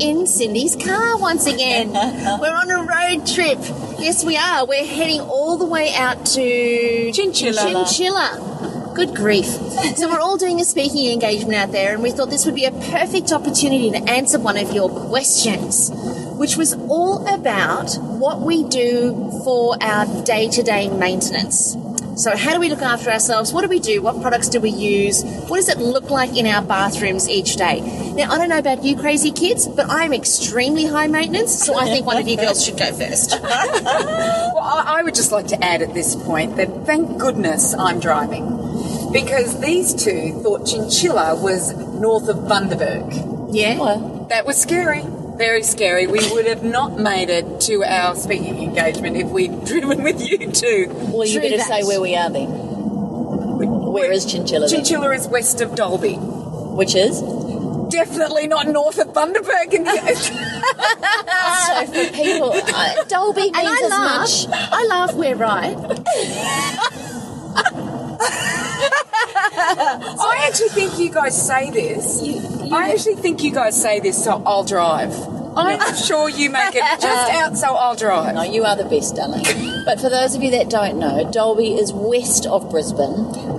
in Cindy's car once again. We're on a road trip. Yes, we are. We're heading all the way out to Chinchilla. Chinchilla. Good grief. So we're all doing a speaking engagement out there and we thought this would be a perfect opportunity to answer one of your questions, which was all about what we do for our day-to-day maintenance. So, how do we look after ourselves? What do we do? What products do we use? What does it look like in our bathrooms each day? Now, I don't know about you crazy kids, but I'm extremely high maintenance, so I think one of you girls should go first. Well, I would just like to add at this point that thank goodness I'm driving. Because these two thought Chinchilla was north of Bundaberg. Yeah? That was scary. Very scary. We would have not made it to our speaking engagement if we'd driven with you two. Well, you better that. say where we are then. Where is Chinchilla then? Chinchilla is west of Dalby. Which is? Definitely not north of Bundaberg. And so for people, uh, Dalby means And I as laugh. much. I laugh we're right. I actually think you guys say this. I actually think you guys say this, so I'll drive. I'm sure you make it just out, so I'll drive. No, you are the best, darling. But for those of you that don't know, Dalby is west of Brisbane.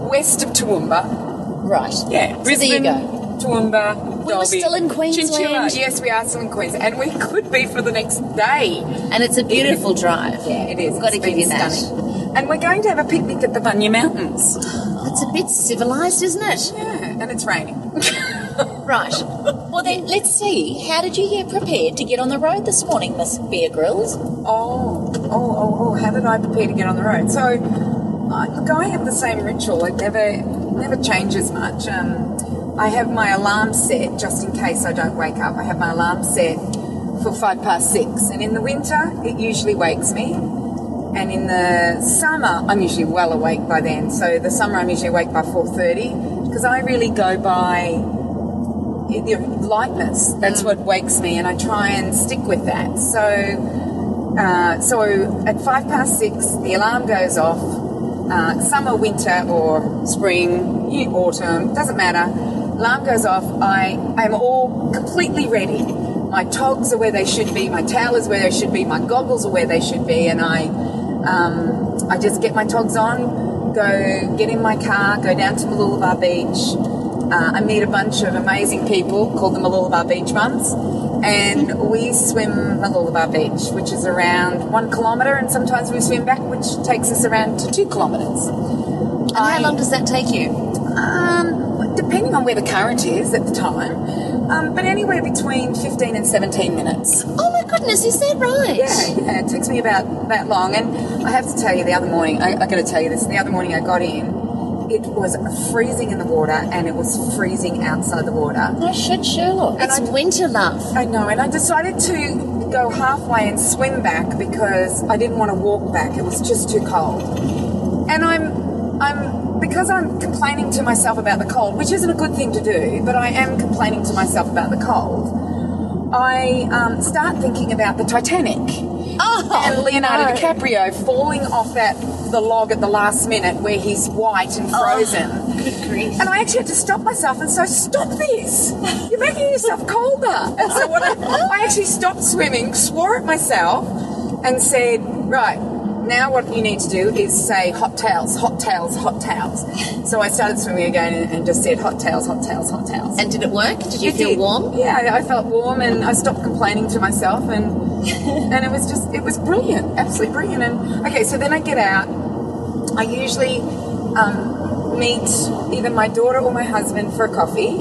West of Toowoomba. Right. Yeah, So there you go. Toowoomba, We were Dalby. still in Queensland. Chinchilla. Yes, we are still in Queensland, and we could be for the next day. And it's a beautiful drive. Yeah, it is. Got to give you that. stunning. And we're going to have a picnic at the Bunya Mountains. It's a bit civilised, isn't it? Yeah, and it's raining. Right. Well, then let's see. How did you get prepared to get on the road this morning, Miss Bear Grylls? Oh, oh, oh, oh! How did I prepare to get on the road? So, uh, look, I have the same ritual. It never, never changes much. Um, I have my alarm set just in case I don't wake up. I have my alarm set for five past six, and in the winter, it usually wakes me. And in the summer, I'm usually well awake by then. So the summer, I'm usually awake by four thirty because I really go by the lightness. That's what wakes me, and I try and stick with that. So, uh, so at five past six, the alarm goes off. Uh, summer, winter, or spring, autumn doesn't matter. Alarm goes off. I am all completely ready. My togs are where they should be. My towel is where they should be. My goggles are where they should be, and I, um, I just get my togs on, go get in my car, go down to Mooloolaba Beach. Uh, I meet a bunch of amazing people, called the Mooloolaba Beach Mums, and we swim Mooloolaba Beach, which is around one kilometre, and sometimes we swim back, which takes us around to two kilometres. And how long does that take you? Um, depending on where the current is at the time, um, but anywhere between 15 and 17 minutes. Oh my goodness, is that right? Yeah, yeah, it takes me about that long. And I have to tell you, the other morning, I, I got to tell you this, the other morning I got in, it was freezing in the water and it was freezing outside the water. No shit, Sherlock. It's winter, love. I know, and I decided to go halfway and swim back because I didn't want to walk back. It was just too cold. And I'm, I'm, because I'm complaining to myself about the cold, which isn't a good thing to do, but I am complaining to myself about the cold. I um, start thinking about the Titanic Oh, and Leonardo no. DiCaprio falling off that the log at the last minute where he's white and frozen. Good grief. And I actually had to stop myself and say, "Stop this! You're making yourself colder." And so what I, I actually stopped swimming, swore at myself, and said, "Right." Now what you need to do is say hot towels, hot towels, hot towels. So I started swimming again and, and just said hot towels, hot towels, hot towels. And did it work? Did you It feel did. warm? Yeah, I felt warm, and I stopped complaining to myself, and and it was just it was brilliant, absolutely brilliant. And okay, so then I get out. I usually um, meet either my daughter or my husband for a coffee.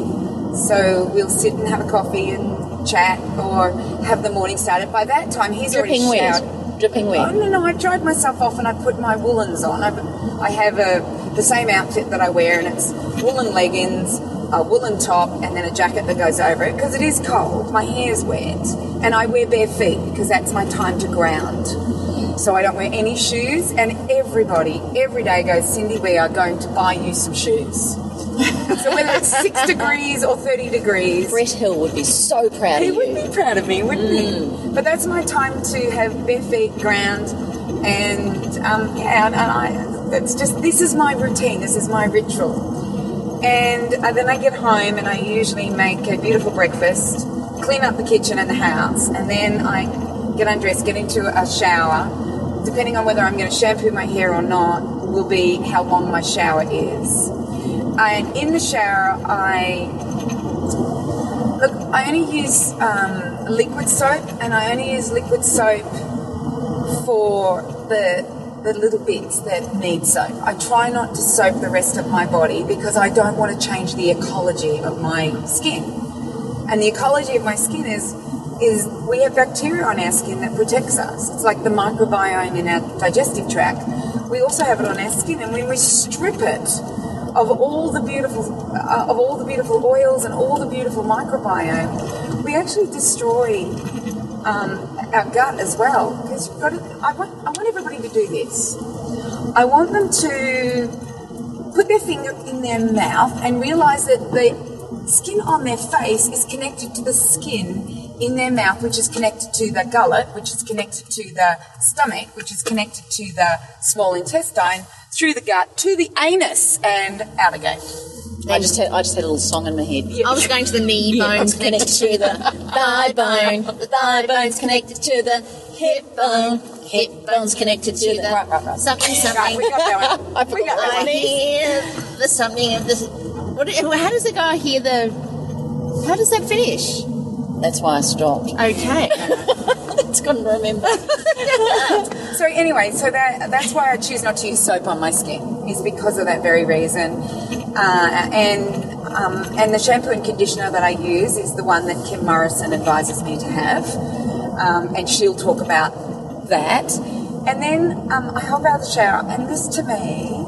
So we'll sit and have a coffee and chat, or have the morning started. By that time, he's Dripping already wet. Dripping Oh, wet. no, no, I dried myself off and I put my woolens on. I, I have a, the same outfit that I wear, and it's woolen leggings, a woolen top and then a jacket that goes over it because it is cold. My hair's wet, and I wear bare feet because that's my time to ground. So I don't wear any shoes, and everybody every day goes, Cindy, we are going to buy you some shoes. so whether it's six degrees or thirty degrees, Brett Hill would be so proud he of you. He would be proud of me, wouldn't he? But that's my time to have bare feet, ground, and um, yeah, and I. That's just this is my routine. This is my ritual. And uh, then I get home and I usually make a beautiful breakfast, clean up the kitchen and the house, and then I get undressed, get into a shower. Depending on whether I'm going to shampoo my hair or not, will be how long my shower is. And in the shower, I Look, I only use um, liquid soap, and I only use liquid soap for the the little bits that need soap. I try not to soap the rest of my body because I don't want to change the ecology of my skin. And the ecology of my skin is is we have bacteria on our skin that protects us. It's like the microbiome in our digestive tract. We also have it on our skin, and when we strip it of all the beautiful uh, of all the beautiful oils and all the beautiful microbiome, we actually destroy um, our gut as well. Because you've got to, I want I want everybody to do this. I want them to put their finger in their mouth and realize that the skin on their face is connected to the skin in their mouth, which is connected to the gullet, which is connected to the stomach, which is connected to the small intestine, through the gut to the anus and out again. I just had I just had a little song in my head. I was going to the knee bones connected to the thigh bone. The thigh bone's connected to the hip bone. Hip bone's connected to the Right, right, right. something Right, something. we got that one. I We forgot got that I hear the something of this. What? How does the guy hear the? How does that finish? That's why I stopped. Okay. It's couldn't remember. So anyway, so that that's why I choose not to use soap on my skin is because of that very reason. Uh, and um, and the shampoo and conditioner that I use is the one that Kim Morrison advises me to have, um, and she'll talk about that. And then um, I hop out of the shower, and this to me,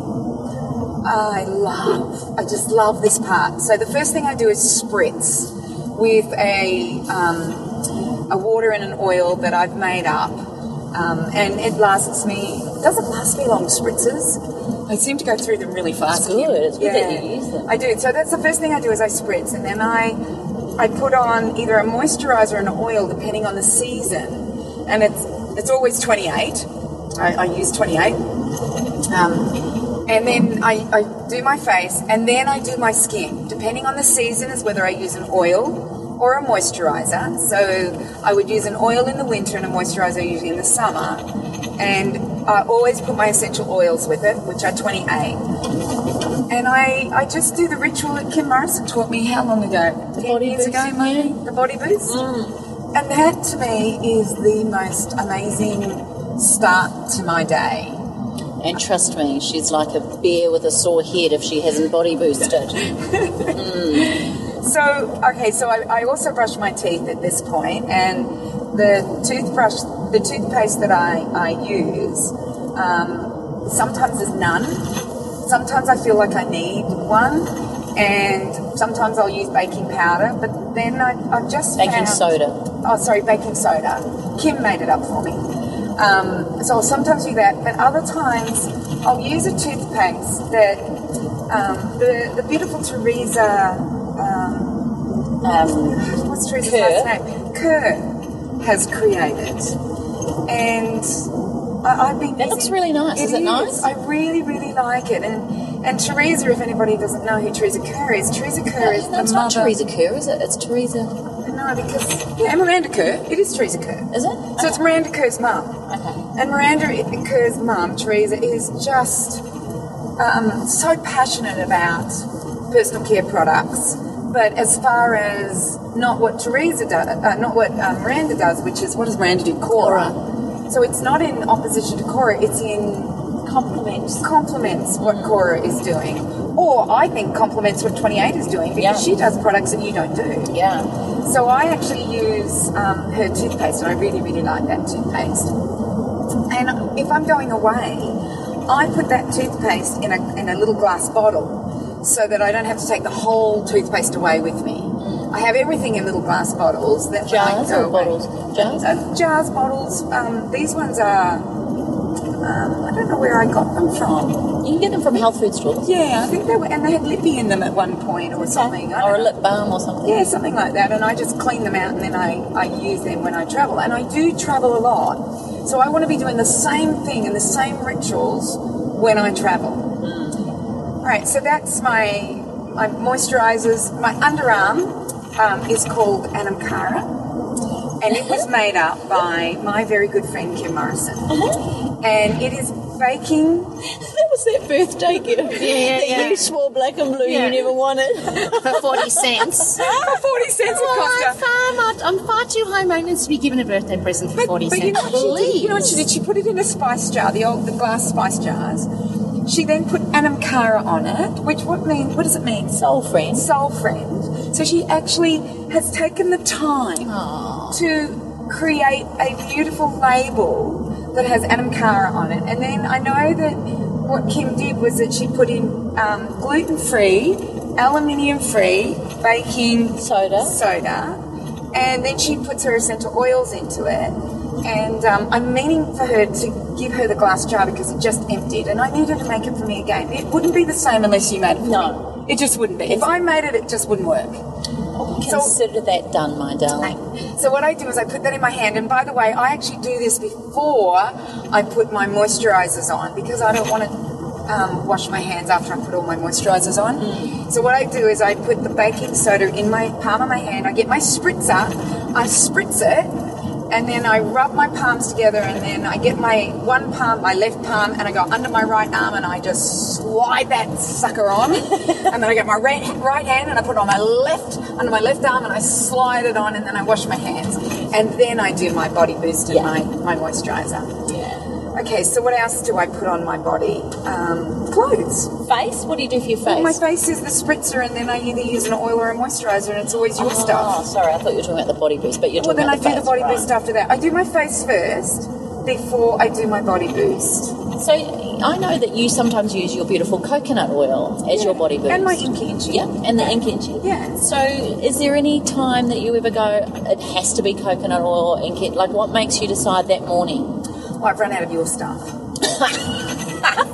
I love. I just love this part. So the first thing I do is spritz with a um, a water and an oil that I've made up, um, and it lasts me. Doesn't last me long. Spritzes. I seem to go through them really fast. It's good. It's good that you use them. I do. So that's the first thing I do is I spritz, and then I I put on either a moisturizer or an oil depending on the season, and it's it's always 28. I, I use 28. Um, and then I, I do my face, and then I do my skin. Depending on the season, is whether I use an oil or a moisturizer. So I would use an oil in the winter and a moisturizer usually in the summer. And I always put my essential oils with it, which are 28. And I, I just do the ritual that Kim Morrison taught me how long ago? The body years ago, maybe? The body boost. Mm. And that to me is the most amazing start to my day. And trust me, she's like a bear with a sore head if she hasn't body boosted. So, okay, so I, I also brush my teeth at this point, and the toothbrush, the toothpaste that I, I use, um, sometimes there's none. Sometimes I feel like I need one, and sometimes I'll use baking powder, but then I, I've just Baking found- soda. Oh, sorry, baking soda. Kim made it up for me. Um, so I'll sometimes do that, but other times I'll use a toothpaste that um, the, the beautiful Teresa, um, Um, what's Teresa's Kerr. last name? Kerr has created. And I, I've been That using- looks really nice. Is it nice? I really, really like it. And and Teresa, if anybody doesn't know who Teresa Kerr is, Teresa Kerr is no, the not mother. Teresa Kerr, is it? It's Teresa. No, because yeah, Miranda Kerr. It is Teresa Kerr. Is it? So it's Miranda Kerr's mum. Okay. And Miranda Kerr's mum, Teresa, is just um, so passionate about personal care products. But as far as not what Teresa does, uh, not what um, Miranda does, which is what does Miranda do? KORA. So it's not in opposition to KORA. It's in Compliments. complements what KORA is doing. Or I think complements what 28 is doing because Yeah. she does products that you don't do. Yeah. So I actually use um, her toothpaste, and I really, really like that toothpaste. And if I'm going away, I put that toothpaste in a, in a little glass bottle. so that I don't have to take the whole toothpaste away with me. I have everything in little glass bottles that when I Jars go or bottles? Jars? Uh, jars, bottles. Um, these ones are. Um, I don't know where I got them from. You can get them from health food stores. Yeah, I think they were, and they had lippy in them at one point or something. Or a know. lip balm or something. Yeah, something like that. And I just clean them out and then I, I use them when I travel. And I do travel a lot. So I want to be doing the same thing and the same rituals when I travel. All right, so that's my my moisturizers. My underarm um, is called Anamkara. And it was made up by my very good friend Kim Morrison. Uh-huh. And it is baking That was that birthday gift yeah, that yeah. you swore black and blue Yeah. you never wanted. For 40 cents. for ah, 40 cents it cost oh, I'm I'm far too high maintenance to be given a birthday present for 40 but cents. you know what she did? You know what she did? She put it in a spice jar, the old the glass spice jars. She then put anamkara on it, which what mean? What does it mean? Soul friend. Soul friend. So she actually has taken the time to create a beautiful label that has anamkara on it. And then I know that what Kim did was that she put in um, gluten free, aluminium free baking Soda. soda, and then she puts her essential oils into it. And um, I'm meaning for her to give her the glass jar because it just emptied, and I need her to make it for me again. It wouldn't be the same unless you made it. For No. me. it just wouldn't be. If I made it, it just wouldn't work. So- Consider that done, my darling. So what I do is I put that in my hand, and by the way, I actually do this before I put my moisturizers on because I don't want to um, wash my hands after I put all my moisturizers on. So what I do is I put the baking soda in my palm of my hand. I get my spritzer, I spritz it. And then I rub my palms together, and then I get my one palm, my left palm, and I go under my right arm, and I just slide that sucker on. and then I get my right, right hand, and I put it on my left, under my left arm, and I slide it on, and then I wash my hands. And then I do my body boost and Yeah. my, my moisturizer. Yeah. Okay, so what else do I put on my body? Um, clothes. Face? What do you do for your face? Well, my face is the spritzer, and then I either use an oil or a moisturizer, and it's always your Oh, stuff. Oh, sorry, I thought you were talking about the body boost, but you're talking Well, talking then I do the the body right. boost after that. I do my face first before I do my body boost. So I know that you sometimes use your beautiful coconut oil as your body boost. And my Inky. Yeah, and the Inca Inchi. Yeah. So is there any time that you ever go, it has to be coconut oil or? Like what makes you decide that morning? Oh, I've run out of your stuff.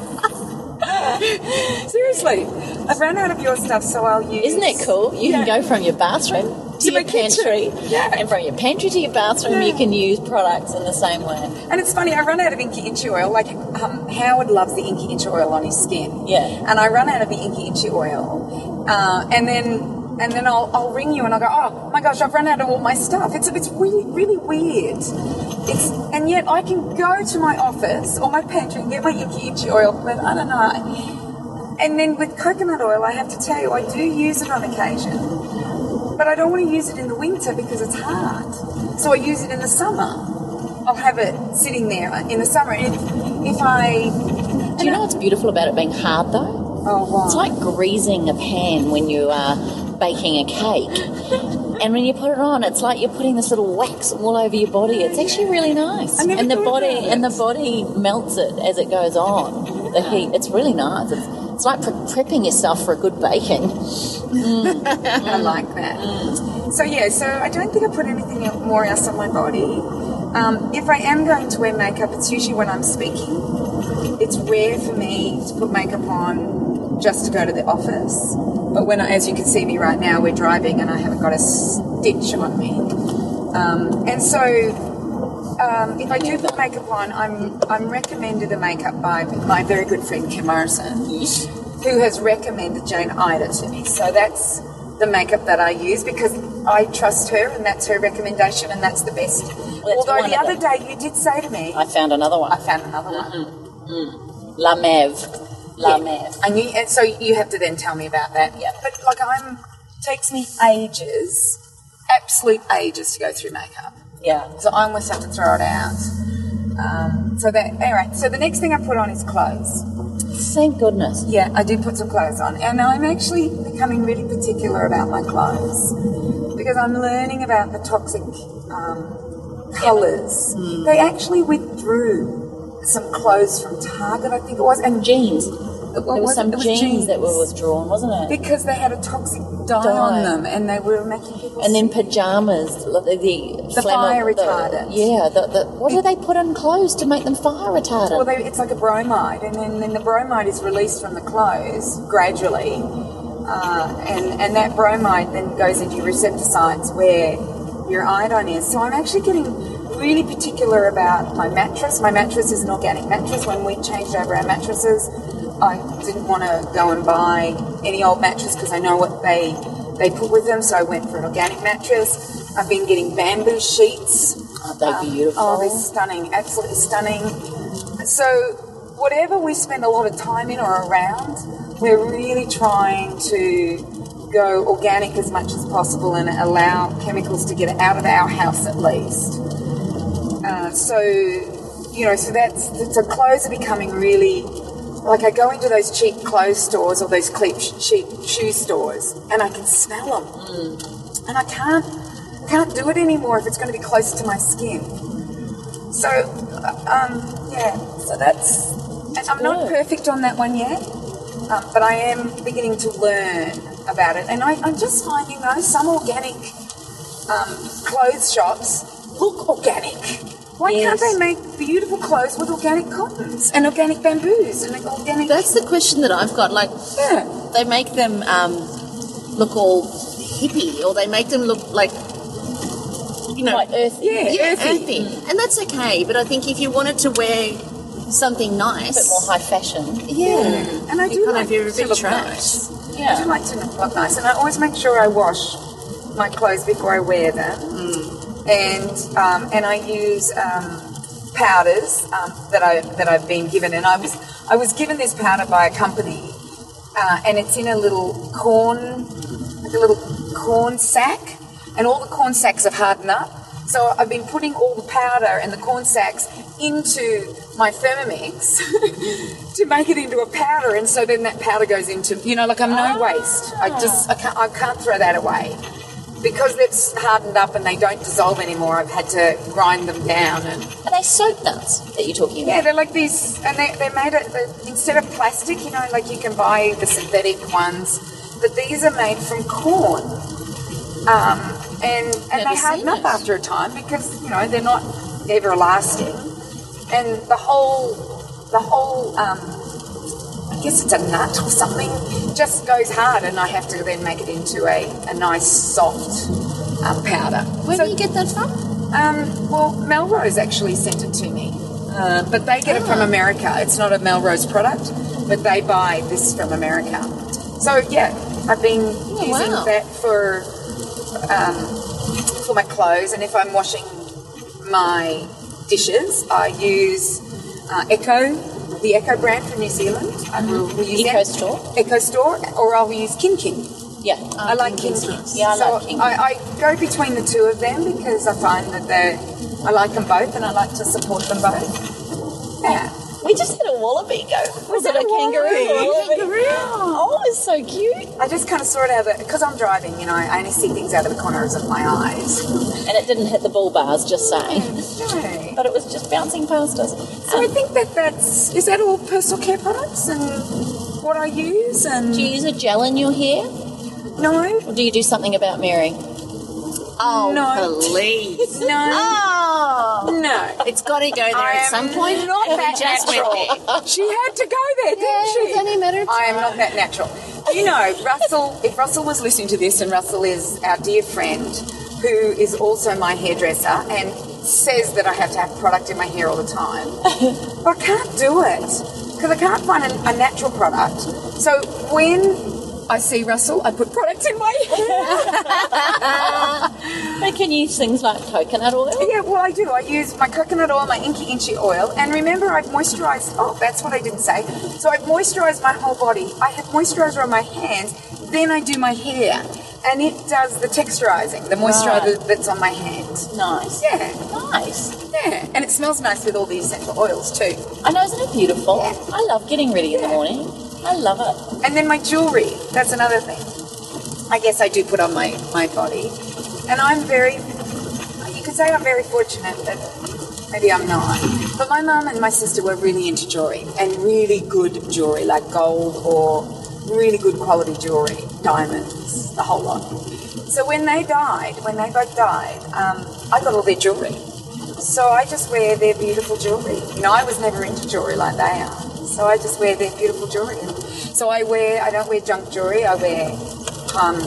Seriously, I've run out of your stuff, so I'll use. Isn't it cool? You Yeah. can go from your bathroom to, To your pantry. Yeah. and from your pantry to your bathroom, you can use products in the same way. And it's funny, I run out of Inca Inchi oil. Like um, Howard loves the Inca Inchi oil on his skin. Yeah. And I run out of the Inca Inchi oil, uh, and then and then I'll, I'll ring you and I'll go, oh my gosh, I've run out of all my stuff. It's it's really really weird. It's and yet I can go to my office or my pantry and get my Inky oil, but I don't know. And then with coconut oil, I have to tell you, I do use it on occasion, but I don't want to use it in the winter because it's hard. So I use it in the summer. I'll have it sitting there in the summer. If, if I. Do you know what's beautiful about it being hard though? Oh, wow. It's like greasing a pan when you are baking a cake. And when you put it on, it's like you're putting this little wax all over your body. It's actually really nice. And the body and the body melts it as it goes on. The heat. It's really nice. It's, it's like pre- prepping yourself for a good baking. I like that. So, yeah, so I don't think I put anything more else on my body. Um, if I am going to wear makeup, it's usually when I'm speaking. It's rare for me to put makeup on just to go to the office. But when, I, as you can see me right now, we're driving and I haven't got a stitch on me. Um, and so um, if I do put makeup on, I'm I'm recommended a makeup by my very good friend Kim Morrison, who has recommended Jane Iredale to me. So that's the makeup that I use because I trust her and that's her recommendation and that's the best. that's Although the other day you did say to me, I found another one. I found another one. La Meve. La Yeah. Meve. And you, and so you have to then tell me about that. Yeah. But like I'm, takes me ages, absolute ages to go through makeup. Yeah. So I almost have to throw it out. Um, so that, anyway, so the next thing I put on is clothes. Thank goodness. Yeah, I do put some clothes on. And I'm actually becoming really particular about my clothes because I'm learning about the toxic um, colours. They actually withdrew some clothes from Target, I think it was, and Jeans. What There was some It was genes, that were withdrawn, wasn't it? because they had a toxic dye, Dye. on them, and they were making people. and then pajamas, the, the, The fire the- retardant. yeah, the, the, what do they put in clothes to make them fire retardant? Well, they, it's like a bromide, and then, then the bromide is released from the clothes gradually, uh, and and that bromide then goes into your receptor sites where your iodine is. So I'm actually getting really particular about my mattress. My mattress is an organic mattress. When we changed over our mattresses, I didn't want to go and buy any old mattress because I know what they they put with them. So I went for an organic mattress. I've been getting bamboo sheets. Aren't they um, beautiful? Oh, they're stunning, absolutely stunning. So, whatever we spend a lot of time in or around, we're really trying to go organic as much as possible and allow chemicals to get out of our house at least. Uh, so, you know, so that's so clothes are becoming really like I go into those cheap clothes stores or those cheap cheap shoe stores, and I can smell them, and I can't can't do it anymore if it's going to be close to my skin. So, uh, um, yeah, so that's. And I'm not perfect on that one yet, um, but I am beginning to learn about it. And I, I'm just finding, though, some organic um, clothes shops look organic. Why Yes. can't they make beautiful clothes with organic cottons and organic bamboos and organic? That's the question that I've got. Like, yeah. they make them um, look all hippie, or they make them look like, you know, earthy. Yeah, yeah, earthy. earthy. And that's okay. But I think if you wanted to wear something nice, A bit more high fashion. yeah, And I do kind like to look trash. nice. I do like to look nice, and I always make sure I wash my clothes before I wear them, and um, and I use um, powders um, that I that I've been given, and I was I was given this powder by a company, uh, and it's in a little corn like a little corn sack, and all the corn sacks have hardened up. So I've been putting all the powder and the corn sacks into my Thermomix to make it into a powder, and so then that powder goes into you know like I'm no waste. I just I can't I can't throw that away because it's hardened up and they don't dissolve anymore. I've had to grind them down and Are they soap nuts that you're talking about? yeah, they're like these, and they, they're made of, instead of plastic, you know, like you can buy the synthetic ones, but these are made from corn. Um, and and Never they harden up after a time because, you know, they're not everlasting. And the whole, the whole, um, I guess it's a nut or something, just goes hard, and I have to then make it into a, a nice soft um, powder. Where So- do you get that from? um, well, Melrose actually sent it to me, uh, but they get it from America. It's not a Melrose product, but they buy this from America. So yeah, I've been using wow. that for um, for my clothes, and if I'm washing my dishes, I use uh, Echo, the Echo brand from New Zealand. I will, will use Eco that. Store? Ecostore, or I'll use Kin Kin. Yeah. I like Kin Kin's, Kings. Yeah, I so like King I, I go between the two of them because I find that they I like them both and I like to support them both. Yeah. We just had a wallaby go. Was, it that a a kangaroo? Kangaroo. Oh, it's so cute. I just kind of saw it out of because I'm driving, you know, I only see things out of the corners of my eyes. And it didn't hit the bull bars, just saying. No. But it was just bouncing past us. So I think that that's is that all personal care products and what I use and Do you use a gel in your hair? no Or do you do something about Mary? Oh, No. please. no Oh, no. it's got to go there I at some point. not and that natural. She had to go there, didn't she? only matter I am not that natural. You know, Russell, if Russell was listening to this, and Russell is our dear friend who is also my hairdresser and says that I have to have product in my hair all the time, but I can't do it because I can't find a, a natural product. So when I see Russell, I put product in my hair. But can you use things like coconut oil? Yeah, well, I do. I use my coconut oil, my Inca Inchi oil, and remember, I've moisturised. Oh, that's what I didn't say. So I've moisturised my whole body. I have moisturiser on my hands, then I do my hair, and it does the texturising, the moisturiser Right. that's on my hand. Nice. Yeah, Nice. yeah, and it smells nice with all the essential oils too. I know, isn't it beautiful? Yeah. I love getting ready in the morning. I love it. And then my jewellery. That's another thing. I guess I do put on my my body, and I'm very. You could say I'm very fortunate, but maybe I'm not. But my mum and my sister were really into jewelry and really good jewelry, like gold or really good quality jewelry, diamonds, the whole lot. So when they died, when they both died, um, I got all their jewelry. So I just wear their beautiful jewelry. You know, I was never into jewelry like they are. So I just wear their beautiful jewelry. So I wear, I don't wear junk jewelry. I wear um,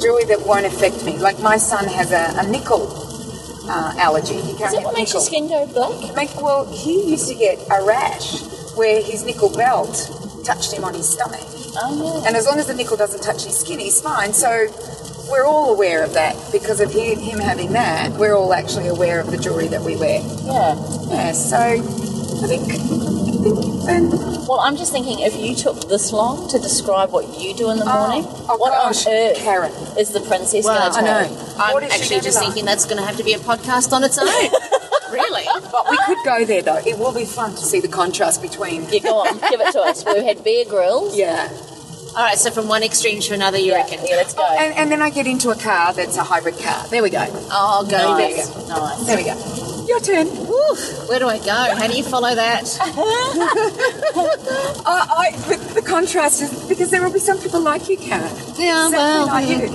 jewelry that won't affect me. Like my son has a, a nickel uh, allergy. He can't Is that what makes your nickel. skin go black? Make, well, he used to get a rash where his nickel belt touched him on his stomach. Oh, yeah. And as long as the nickel doesn't touch his skin, he's fine. So we're all aware of that because of he, him having that. We're all actually aware of the jewelry that we wear. yeah. Yeah, so I think, Then. Well, I'm just thinking if you took this long to describe what you do in the oh, morning, oh what gosh, on earth Karen. is the princess going to I know. I'm actually just thinking that's going to have to be a podcast on its own. really? But we could go there though. It will be fun to see the contrast between. Yeah, go on, give it to us. We've had Bear Grylls. Yeah. All right, so from one extreme to another, you Yeah, reckon? yeah, let's go. Oh, and, and then I get into a car that's a hybrid car. There we go. Oh, go nice, there. nice. There we go. Your turn. Woof, where do I go? How do you follow that? Uh, I, the contrast is because there will be some people like you, Karen. Yeah, Exactly well, like you.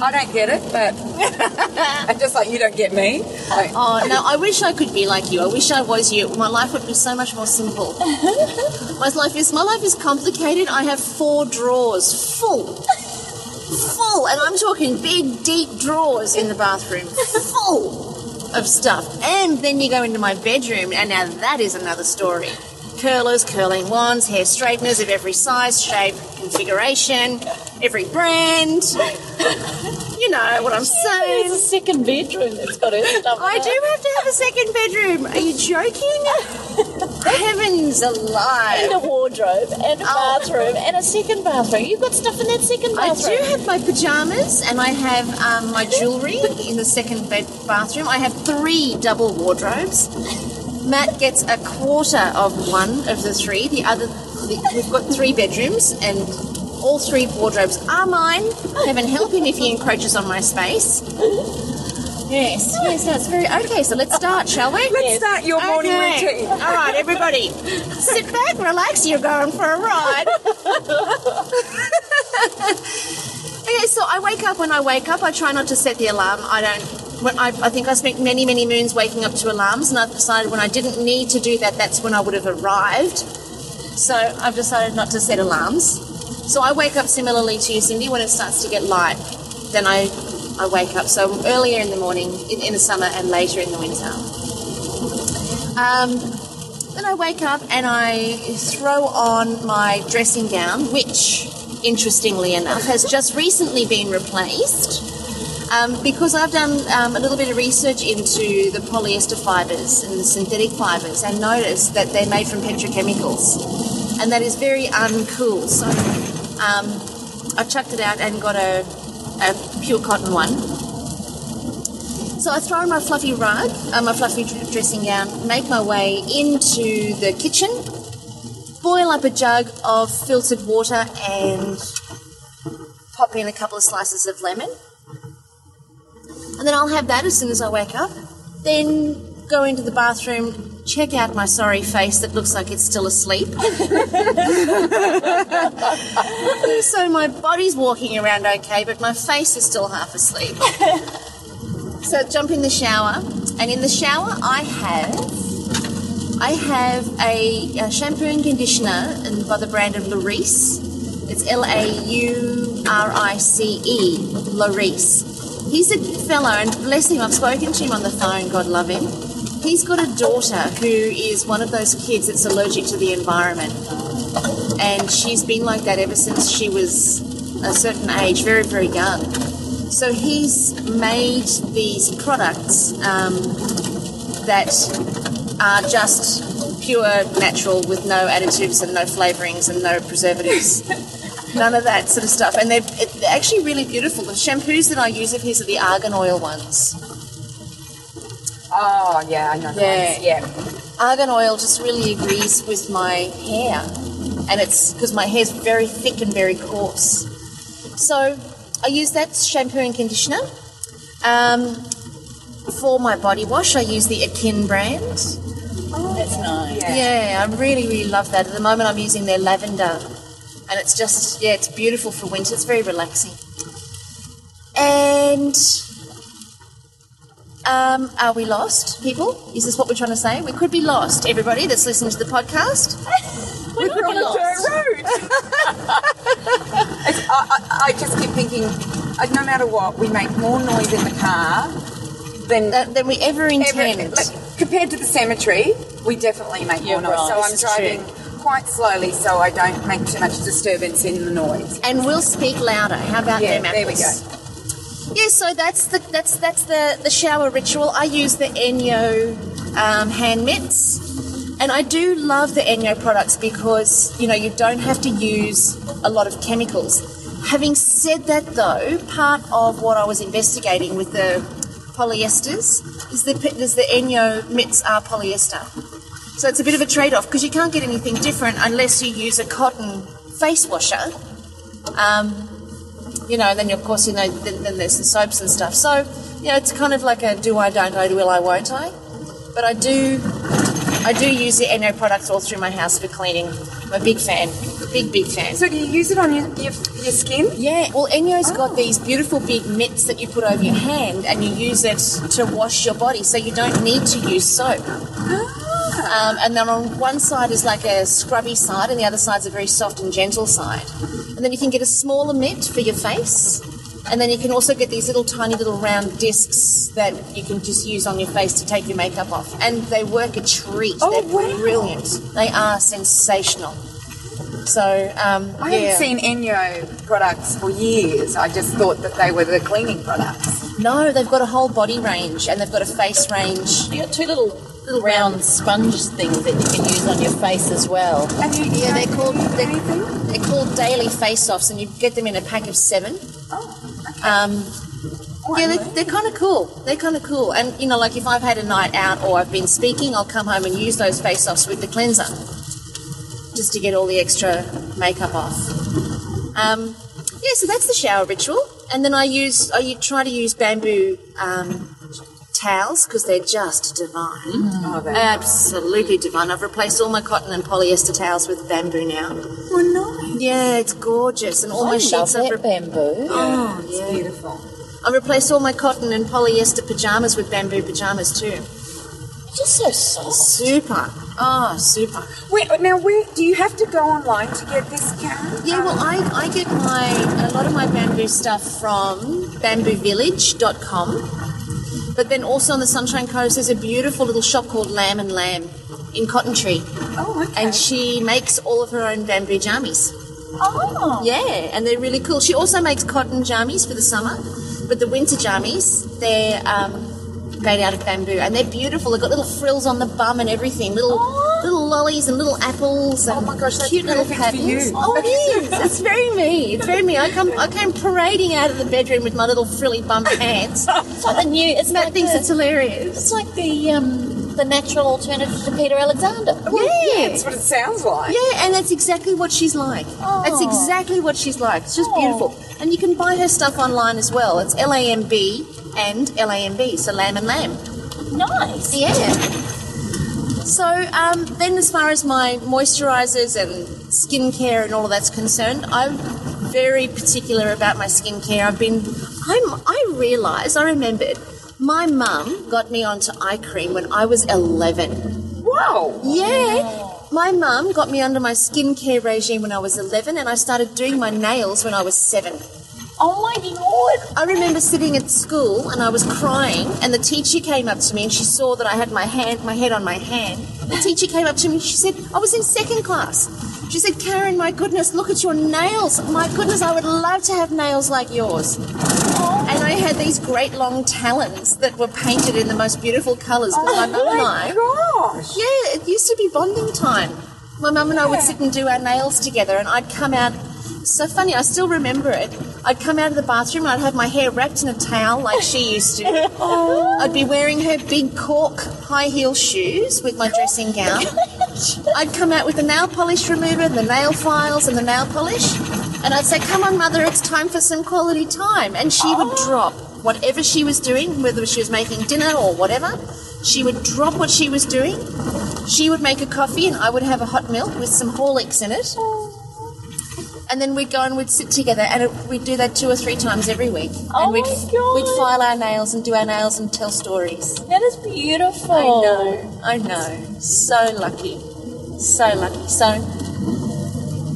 I don't get it, but and just like you don't get me. Like, Oh no, I wish I could be like you. I wish I was you. My life would be so much more simple. my life is my life is complicated. I have four drawers full. Full, and I'm talking big, deep drawers in the bathroom, full of stuff. And then you go into my bedroom, and now that is another story. Curlers, curling wands, hair straighteners of every size, shape, configuration, every brand. You know what I'm saying. It's a second bedroom that's got stuff. I do have to have a second bedroom. Are you joking? Heavens alive. And a wardrobe, and a Oh. bathroom, and a second bathroom. You've got stuff in that second bathroom. I do have my pajamas and I have um, my jewellery in the second bed bathroom. I have three double wardrobes. Matt gets a quarter of one of the three. The other, the, we've got three bedrooms and all three wardrobes are mine. Heaven help him if he encroaches on my space. Yes, yes, that's very okay. So let's start, shall we? Let's start your morning Okay. routine. All right, everybody, sit back, relax. You're going for a ride. okay, so I wake up. When I wake up, I try not to set the alarm. I don't. I, I think I spent many, many moons waking up to alarms, and I've decided when I didn't need to do that, that's when I would have arrived. So I've decided not to set alarms. So I wake up similarly to you, Cindy. When it starts to get light, then I I wake up. So earlier in the morning in, in the summer and later in the winter. Um, then I wake up and I throw on my dressing gown, which, interestingly enough, has just recently been replaced. Um, because I've done um, a little bit of research into the polyester fibres and the synthetic fibres and noticed that they're made from petrochemicals. And that is very uncool. So um, I chucked it out and got a, a pure cotton one. So I throw my fluffy rug, uh, my fluffy dressing gown, make my way into the kitchen, boil up a jug of filtered water, and pop in a couple of slices of lemon. And then I'll have that as soon as I wake up. Then go into the bathroom, check out my sorry face that looks like it's still asleep. so my body's walking around okay, but my face is still half asleep. So jump in the shower, and in the shower I have I have a, a shampoo and conditioner and by the brand of Laurice. It's L A U R I C E, Laurice. He's a fellow, and bless him, I've spoken to him on the phone. God love him. He's got a daughter who is one of those kids that's allergic to the environment, and she's been like that ever since she was a certain age, very very young. So he's made these products um, that are just pure natural with no additives and no flavorings and no preservatives. None of that sort of stuff. And they're, it- they're actually really beautiful. The shampoos that I use of his are the argan oil ones. Oh yeah, I know. Yeah. yeah. Argan oil just really agrees with my hair. And it's because my hair's very thick and very coarse. So I use that shampoo and conditioner. Um, for my body wash, I use the A'kin brand. Oh, That's nice. Yeah. Yeah, I really, really love that. At the moment, I'm using their lavender, and it's just yeah, it's beautiful for winter. It's very relaxing. And um, are we lost, people? Is this what we're trying to say? We could be lost. Everybody that's listening to the podcast. We're not on lost. dirt road. I, I, I just keep thinking, uh, no matter what, we make more noise in the car than That, than we ever ever. intend. Like, compared to the cemetery, we definitely make You're more noise. right, So I'm driving quite slowly so I don't make too much disturbance in the noise. and we'll speak louder. How about Yeah, them there we go. Yeah, so that's the that's that's the the shower ritual. I use the Enjo um, hand mitts, and I do love the Enjo products because you know you don't have to use a lot of chemicals. Having said that, though, part of what I was investigating with the polyesters is the is the Enjo mitts are polyester, so it's a bit of a trade-off because you can't get anything different unless you use a cotton face washer. Um, you know, then of course, you know, then, then there's the soaps and stuff. So, you know, it's kind of like a do I, don't I, will I, won't I? But I do, I do use the Enjo products all through my house for cleaning. I'm a big fan, big, big fan. So do you use it on your, your, your skin? Yeah, well, Enjo's got these beautiful big mitts that you put over your hand and you use it to wash your body, so you don't need to use soap. Um, and then on one side is like a scrubby side, and the other side's a very soft and gentle side. And then you can get a smaller mitt for your face, and then you can also get these little tiny little round discs that you can just use on your face to take your makeup off. And they work a treat. Oh, They're wow. brilliant. They are sensational. So, um, I yeah. haven't seen Enjo products for years. I just thought that they were the cleaning products. No, they've got a whole body range and they've got a face range. You got two little little round sponge things that you can use on your face as well. Yeah, they're called they're, they're called daily face-offs, and you get them in a pack of seven. Oh, Um, yeah, they're, they're kind of cool. They're kind of cool, and you know, like if I've had a night out or I've been speaking, I'll come home and use those face-offs with the cleanser, just to get all the extra makeup off. Um, yeah, so that's the shower ritual, and then I use I try to use bamboo um, towels because they're just divine. Oh, they- Absolutely divine. I've replaced all my cotton and polyester towels with bamboo now. oh, nice. Yeah, it's gorgeous, and all I my sheets I've, re- bamboo. oh, It's yeah. beautiful. I've replaced all my cotton and polyester pajamas with bamboo pajamas too. Just so soft. Super. Oh, super. Wait, now where do you have to go online to get this, Karen? Yeah, well, I, I get my a lot of my bamboo stuff from bamboovillage.com. But then also on the Sunshine Coast, there's a beautiful little shop called Lamb and Lamb in Cotton Tree. Oh, okay. And she makes all of her own bamboo jammies. Oh. Yeah, and they're really cool. She also makes cotton jammies for the summer, but the winter jammies, they're um, made out of bamboo and they're beautiful. They've got little frills on the bum and everything, little little lollies and little apples. And Oh my gosh, cute little patterns. you. Oh, it is. It's very me. It's very me. I come I came parading out of the bedroom with my little frilly bum pants. The new. It's Matt like thinks the, it's hilarious. It's like the um the natural alternative to Peter Alexander. Yeah. That's what it sounds like. Yeah, and that's exactly what she's like. That's Oh. exactly what she's like. It's just Oh. beautiful. And you can buy her stuff online as well. It's L A M B and L A M B, so lamb and lamb. Nice. Yeah. So um, then, as far as my moisturisers and skincare and all of that's concerned, I'm very particular about my skincare. I've been, I'm, I realised, I remembered, my mum got me onto eye cream when I was 11. Whoa. Yeah. My mum got me under my skincare regime when I was 11, and I started doing my nails when I was seven. Oh my lord. I remember sitting at school and I was crying, and the teacher came up to me and she saw that I had my hand, my head on my hand. The teacher came up to me and she said, I was in second class. She said, Karen, my goodness, look at your nails. My goodness, I would love to have nails like yours. Oh And I had these great long talons that were painted in the most beautiful colours because my mum and I. Oh gosh. Yeah, it used to be bonding time. My mum and I would sit and do our nails together, and I'd come out. So funny, I still remember it. I'd come out of the bathroom and I'd have my hair wrapped in a towel like she used to. Oh. I'd be wearing her big cork high heel shoes with my dressing gown. I'd come out with the nail polish remover, the nail files, and the nail polish. And I'd say, Come on, mother, it's time for some quality time. And she would oh. drop whatever she was doing, whether she was making dinner or whatever, she would drop what she was doing. She would make a coffee, and I would have a hot milk with some Horlicks in it. And then we'd go and we'd sit together, and it, we'd do that two or three times every week. Oh and we'd, my God. we'd file our nails and do our nails and tell stories. That is beautiful. I know, I know. So lucky. So lucky. So,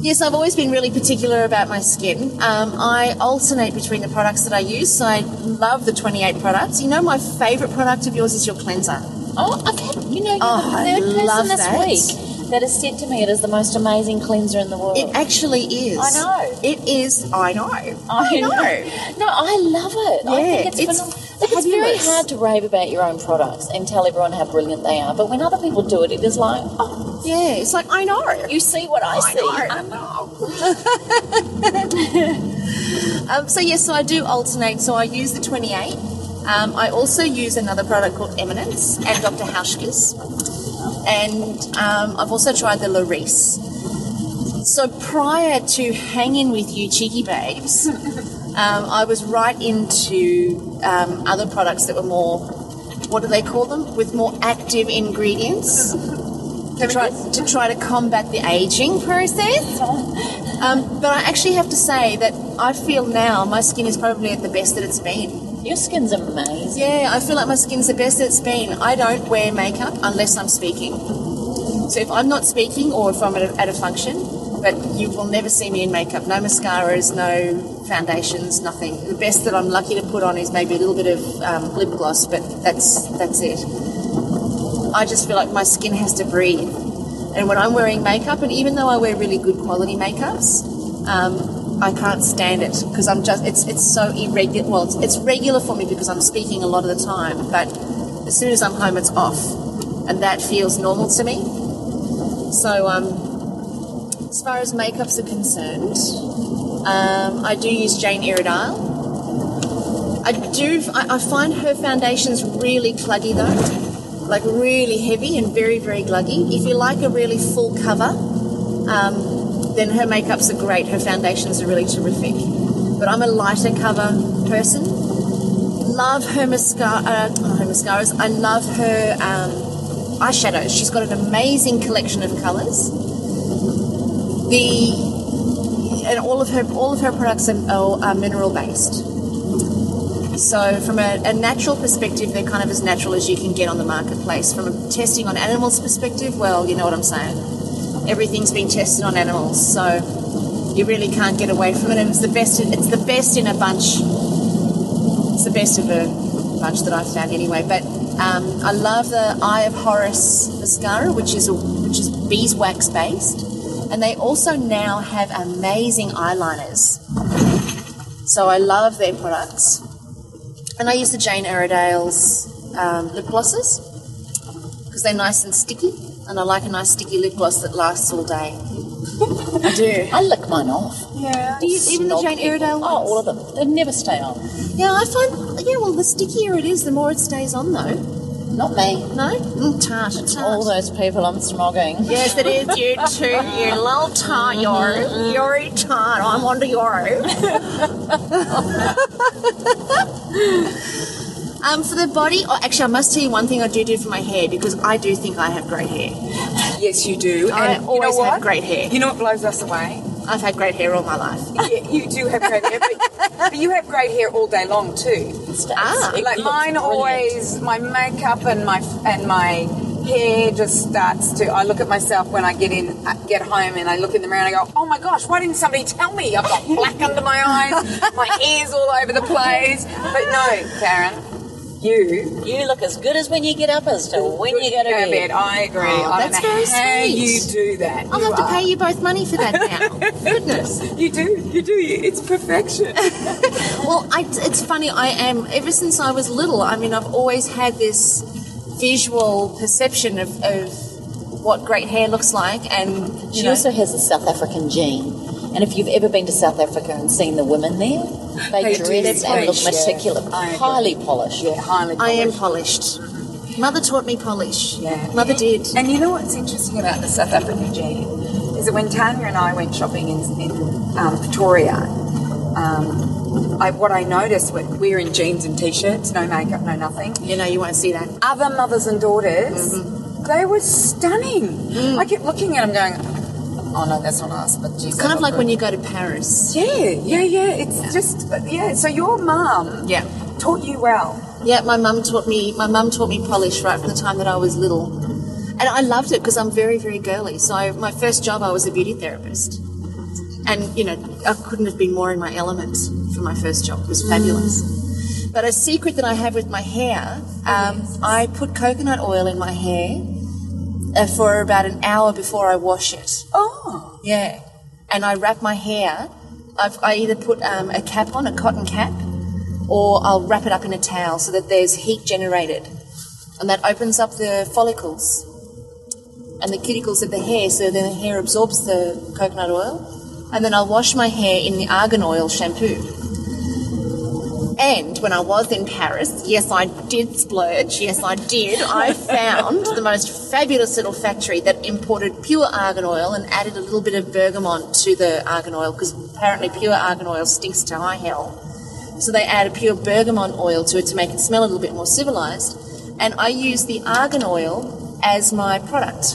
yes, I've always been really particular about my skin. Um, I alternate between the products that I use, so I love the 28 products. You know, my favourite product of yours is your cleanser. Oh, I've had, you know, you're Oh, the I third person love this that. week that has said to me it is the most amazing cleanser in the world. It actually is. I know. It is. I know. I, I know. No, I love it. I Yeah, think it's, it's phenomenal. It's very hard to rave about your own products and tell everyone how brilliant they are. But when other people do it, it is like, oh, Yeah, it's like, I know. you see what I, see. I know. Um, so yes, so I do alternate. So I use the 28. Um, I also use another product called Eminence and Dr. Hauschka's. And um, I've also tried the Laurice. So prior to hanging with you cheeky babes, um, I was right into um, other products that were more, what do they call them? With more active ingredients to try, to try to combat the aging process. Um, but I actually have to say that I feel now my skin is probably at the best that it's been. Your skin's amazing. Yeah, I feel like my skin's the best that it's been. I don't wear makeup unless I'm speaking. So if I'm not speaking or if I'm at a, at a function, but you will never see me in makeup. No mascaras, no foundations, nothing. The best that I'm lucky to put on is maybe a little bit of um, lip gloss, but that's that's it. I just feel like my skin has to breathe. And when I'm wearing makeup, and even though I wear really good quality makeups, um, I can't stand it because I'm just it's it's so irregular. Well, it's, it's regular for me because I'm speaking a lot of the time, but as soon as I'm home, it's off, and that feels normal to me. So, um, as far as makeups are concerned, um, I do use Jane Iredale. I do. I, I find her foundations really cluggy though, like really heavy and very, very gluggy. If you like a really full cover, um, then her makeups are great. Her foundations are really terrific. But I'm a lighter cover person. Love her mascara. Uh, her mascaras. I love her um, eyeshadows. She's got an amazing collection of colours. The and all of her all of her products are, are, mineral based. So, from a, a natural perspective, they're kind of as natural as you can get on the marketplace. From a testing on animals perspective, well, you know what I'm saying. Everything's been tested on animals, so you really can't get away from it. And it's the best. It's the best in a bunch. It's the best of a bunch that I've found anyway. But um, I love the Eye of Horus mascara, which is a, which is beeswax based, and they also now have amazing eyeliners. So I love their products. And I use the Jane Iredale's um, lip glosses because they're nice and sticky, and I like a nice sticky lip gloss that lasts all day. I do. I lick mine off. Yeah. Do you even the Jane. Iredale Oh, all of them. They never stay on. Yeah, I find. Yeah, well, the stickier it is, the more it stays on, though. Not me. No, mm, tart, tart. All those people I'm smogging. Yes, it is you too. You little tart, you're you're a tart. I'm onto your. um, for the body, oh, actually, I must tell you one thing I do do for my hair because I do think I have great hair. Yes, you do. I and you always know had what? great hair. You know what blows us away? I've had great hair all my life. yeah, you do have great hair, but, but you have great hair all day long too. Ah, Like mine, brilliant. always my makeup and my and my hair just starts to. I look at myself when I get in, uh, get home, and I look in the mirror and I go, "Oh my gosh, why didn't somebody tell me? I've got black under my eyes, my hair's all over the place." But no, Karen, you You look as good as when you get up as to when you go to bed. bed. I agree. Oh, I don't that's know very how sweet. you do that. I'll You have to are- pay you both money for that now. Goodness. You do, you do. It's perfection. Well, I, it's funny. I am ever since I was little. I mean, I've always had this visual perception of, of what great hair looks like, and She know, also has a South African gene. And if you've ever been to South Africa and seen the women there, they, They dress and look Polish, yeah. meticulous, highly polished. yeah, highly. polished. I am polished. polished. Mother taught me polish. Yeah. Mother did. And you know what's interesting about the South African gene is that when Tanya and I went shopping in, in um, Pretoria, um, I, what I noticed with in jeans and t-shirts, no makeup, no nothing. You know, you won't see that. Other mothers and daughters, they were stunning. I kept looking at them, going, "Oh no, that's not us." But geez, Kind of like when you go to Paris. Yeah, yeah, yeah. It's just yeah. So your mum, Yeah. taught you well. Yeah, my mum taught me. My mum taught me polish right from the time that I was little, and I loved it because I'm very, very girly. So I, my first job, I was a beauty therapist, and you know, I couldn't have been more in my element for my first job. It was fabulous. But a secret that I have with my hair, um, I put coconut oil in my hair uh, for about an hour before I wash it. Oh, Yeah, and I wrap my hair. I've, I either put um, a cap on, a cotton cap, or I'll wrap it up in a towel so that there's heat generated, and that opens up the follicles and the cuticles of the hair, so then the hair absorbs the coconut oil, and then I'll wash my hair in the argan oil shampoo. And when I was in Paris, yes, I did splurge. Yes, I did. I found the most fabulous little factory that imported pure argan oil and added a little bit of bergamot to the argan oil because apparently pure argan oil stinks to high hell. So they added pure bergamot oil to it to make it smell a little bit more civilized. And I use the argan oil as my product.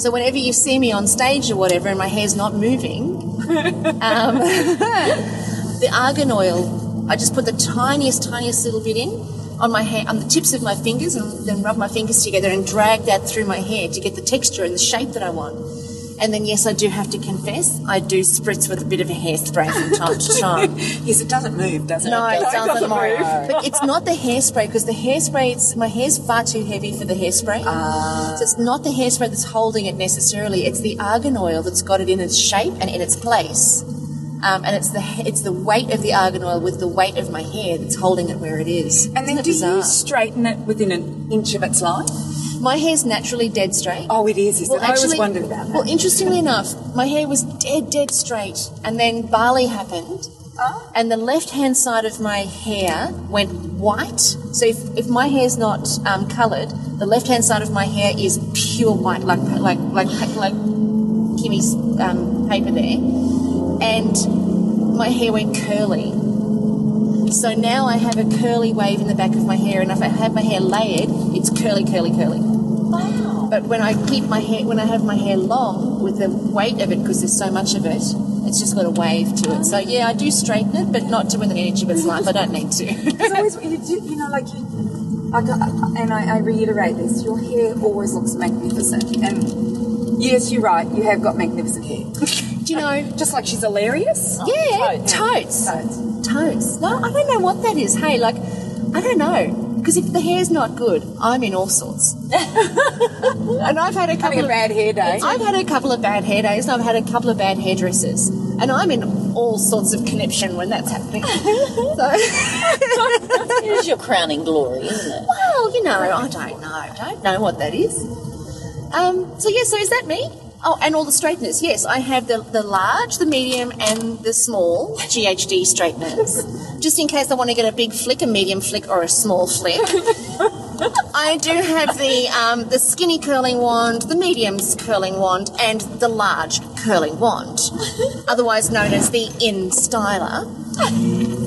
So whenever you see me on stage or whatever and my hair's not moving, um, the argan oil, I just put the tiniest, tiniest little bit in on my hair, on the tips of my fingers, and then rub my fingers together and drag that through my hair to get the texture and the shape that I want. And then, yes, I do have to confess, I do spritz with a bit of a hairspray from time to time. yes, it doesn't move, does it? No, it doesn't, doesn't move. But it's not the hairspray because the hairspray, it's, my hair's far too heavy for the hairspray. Ah. So it's not the hairspray that's holding it necessarily. It's the argan oil that's got it in its shape and in its place. Um, and it's the it's the weight of the argan oil with the weight of my hair that's holding it where it is. And then do bizarre? you straighten it within an inch of its life? My hair's naturally dead straight. Oh, it is, is Well, it? I always actually- wondered about that. Well, interestingly enough, my hair was dead, dead straight, and then Bali happened, Oh. and the left-hand side of my hair went white. So if, if my hair's not um, coloured, the left-hand side of my hair is pure white, like like like like Kimmy's um, paper there, and my hair went curly. So now I have a curly wave in the back of my hair, and if I have my hair layered, it's curly, curly, curly. Wow. But when I keep my hair, when I have my hair long with the weight of it, because there's so much of it, it's just got a wave to it. So yeah, I do straighten it, but not to within an of its life. I don't need to. Because I always, you, do- you know, like you, like, and I, I reiterate this: your hair always looks magnificent. And yes, you're right; you have got magnificent hair. do you know? Just like she's hilarious. Yeah, totes. totes, Totes. totes. No, I don't know what that is. Hey, like, I don't know. Because if the hair's not good, I'm in all sorts. and I've had a couple Having a of bad hair day. I've had a couple of bad hair days, and I've had a couple of bad hairdressers, and I'm in all sorts of conniption when that's happening. so, It is your crowning glory, isn't it? well, you know, I don't know, I don't know what that is. Um, so yeah, so is that me? Oh, and all the straighteners. Yes, I have the, the large, the medium, and the small GHD straighteners. Just in case I want to get a big flick, a medium flick, or a small flick. I do have the um, the skinny curling wand, the medium curling wand, and the large curling wand, otherwise known as the InStyler.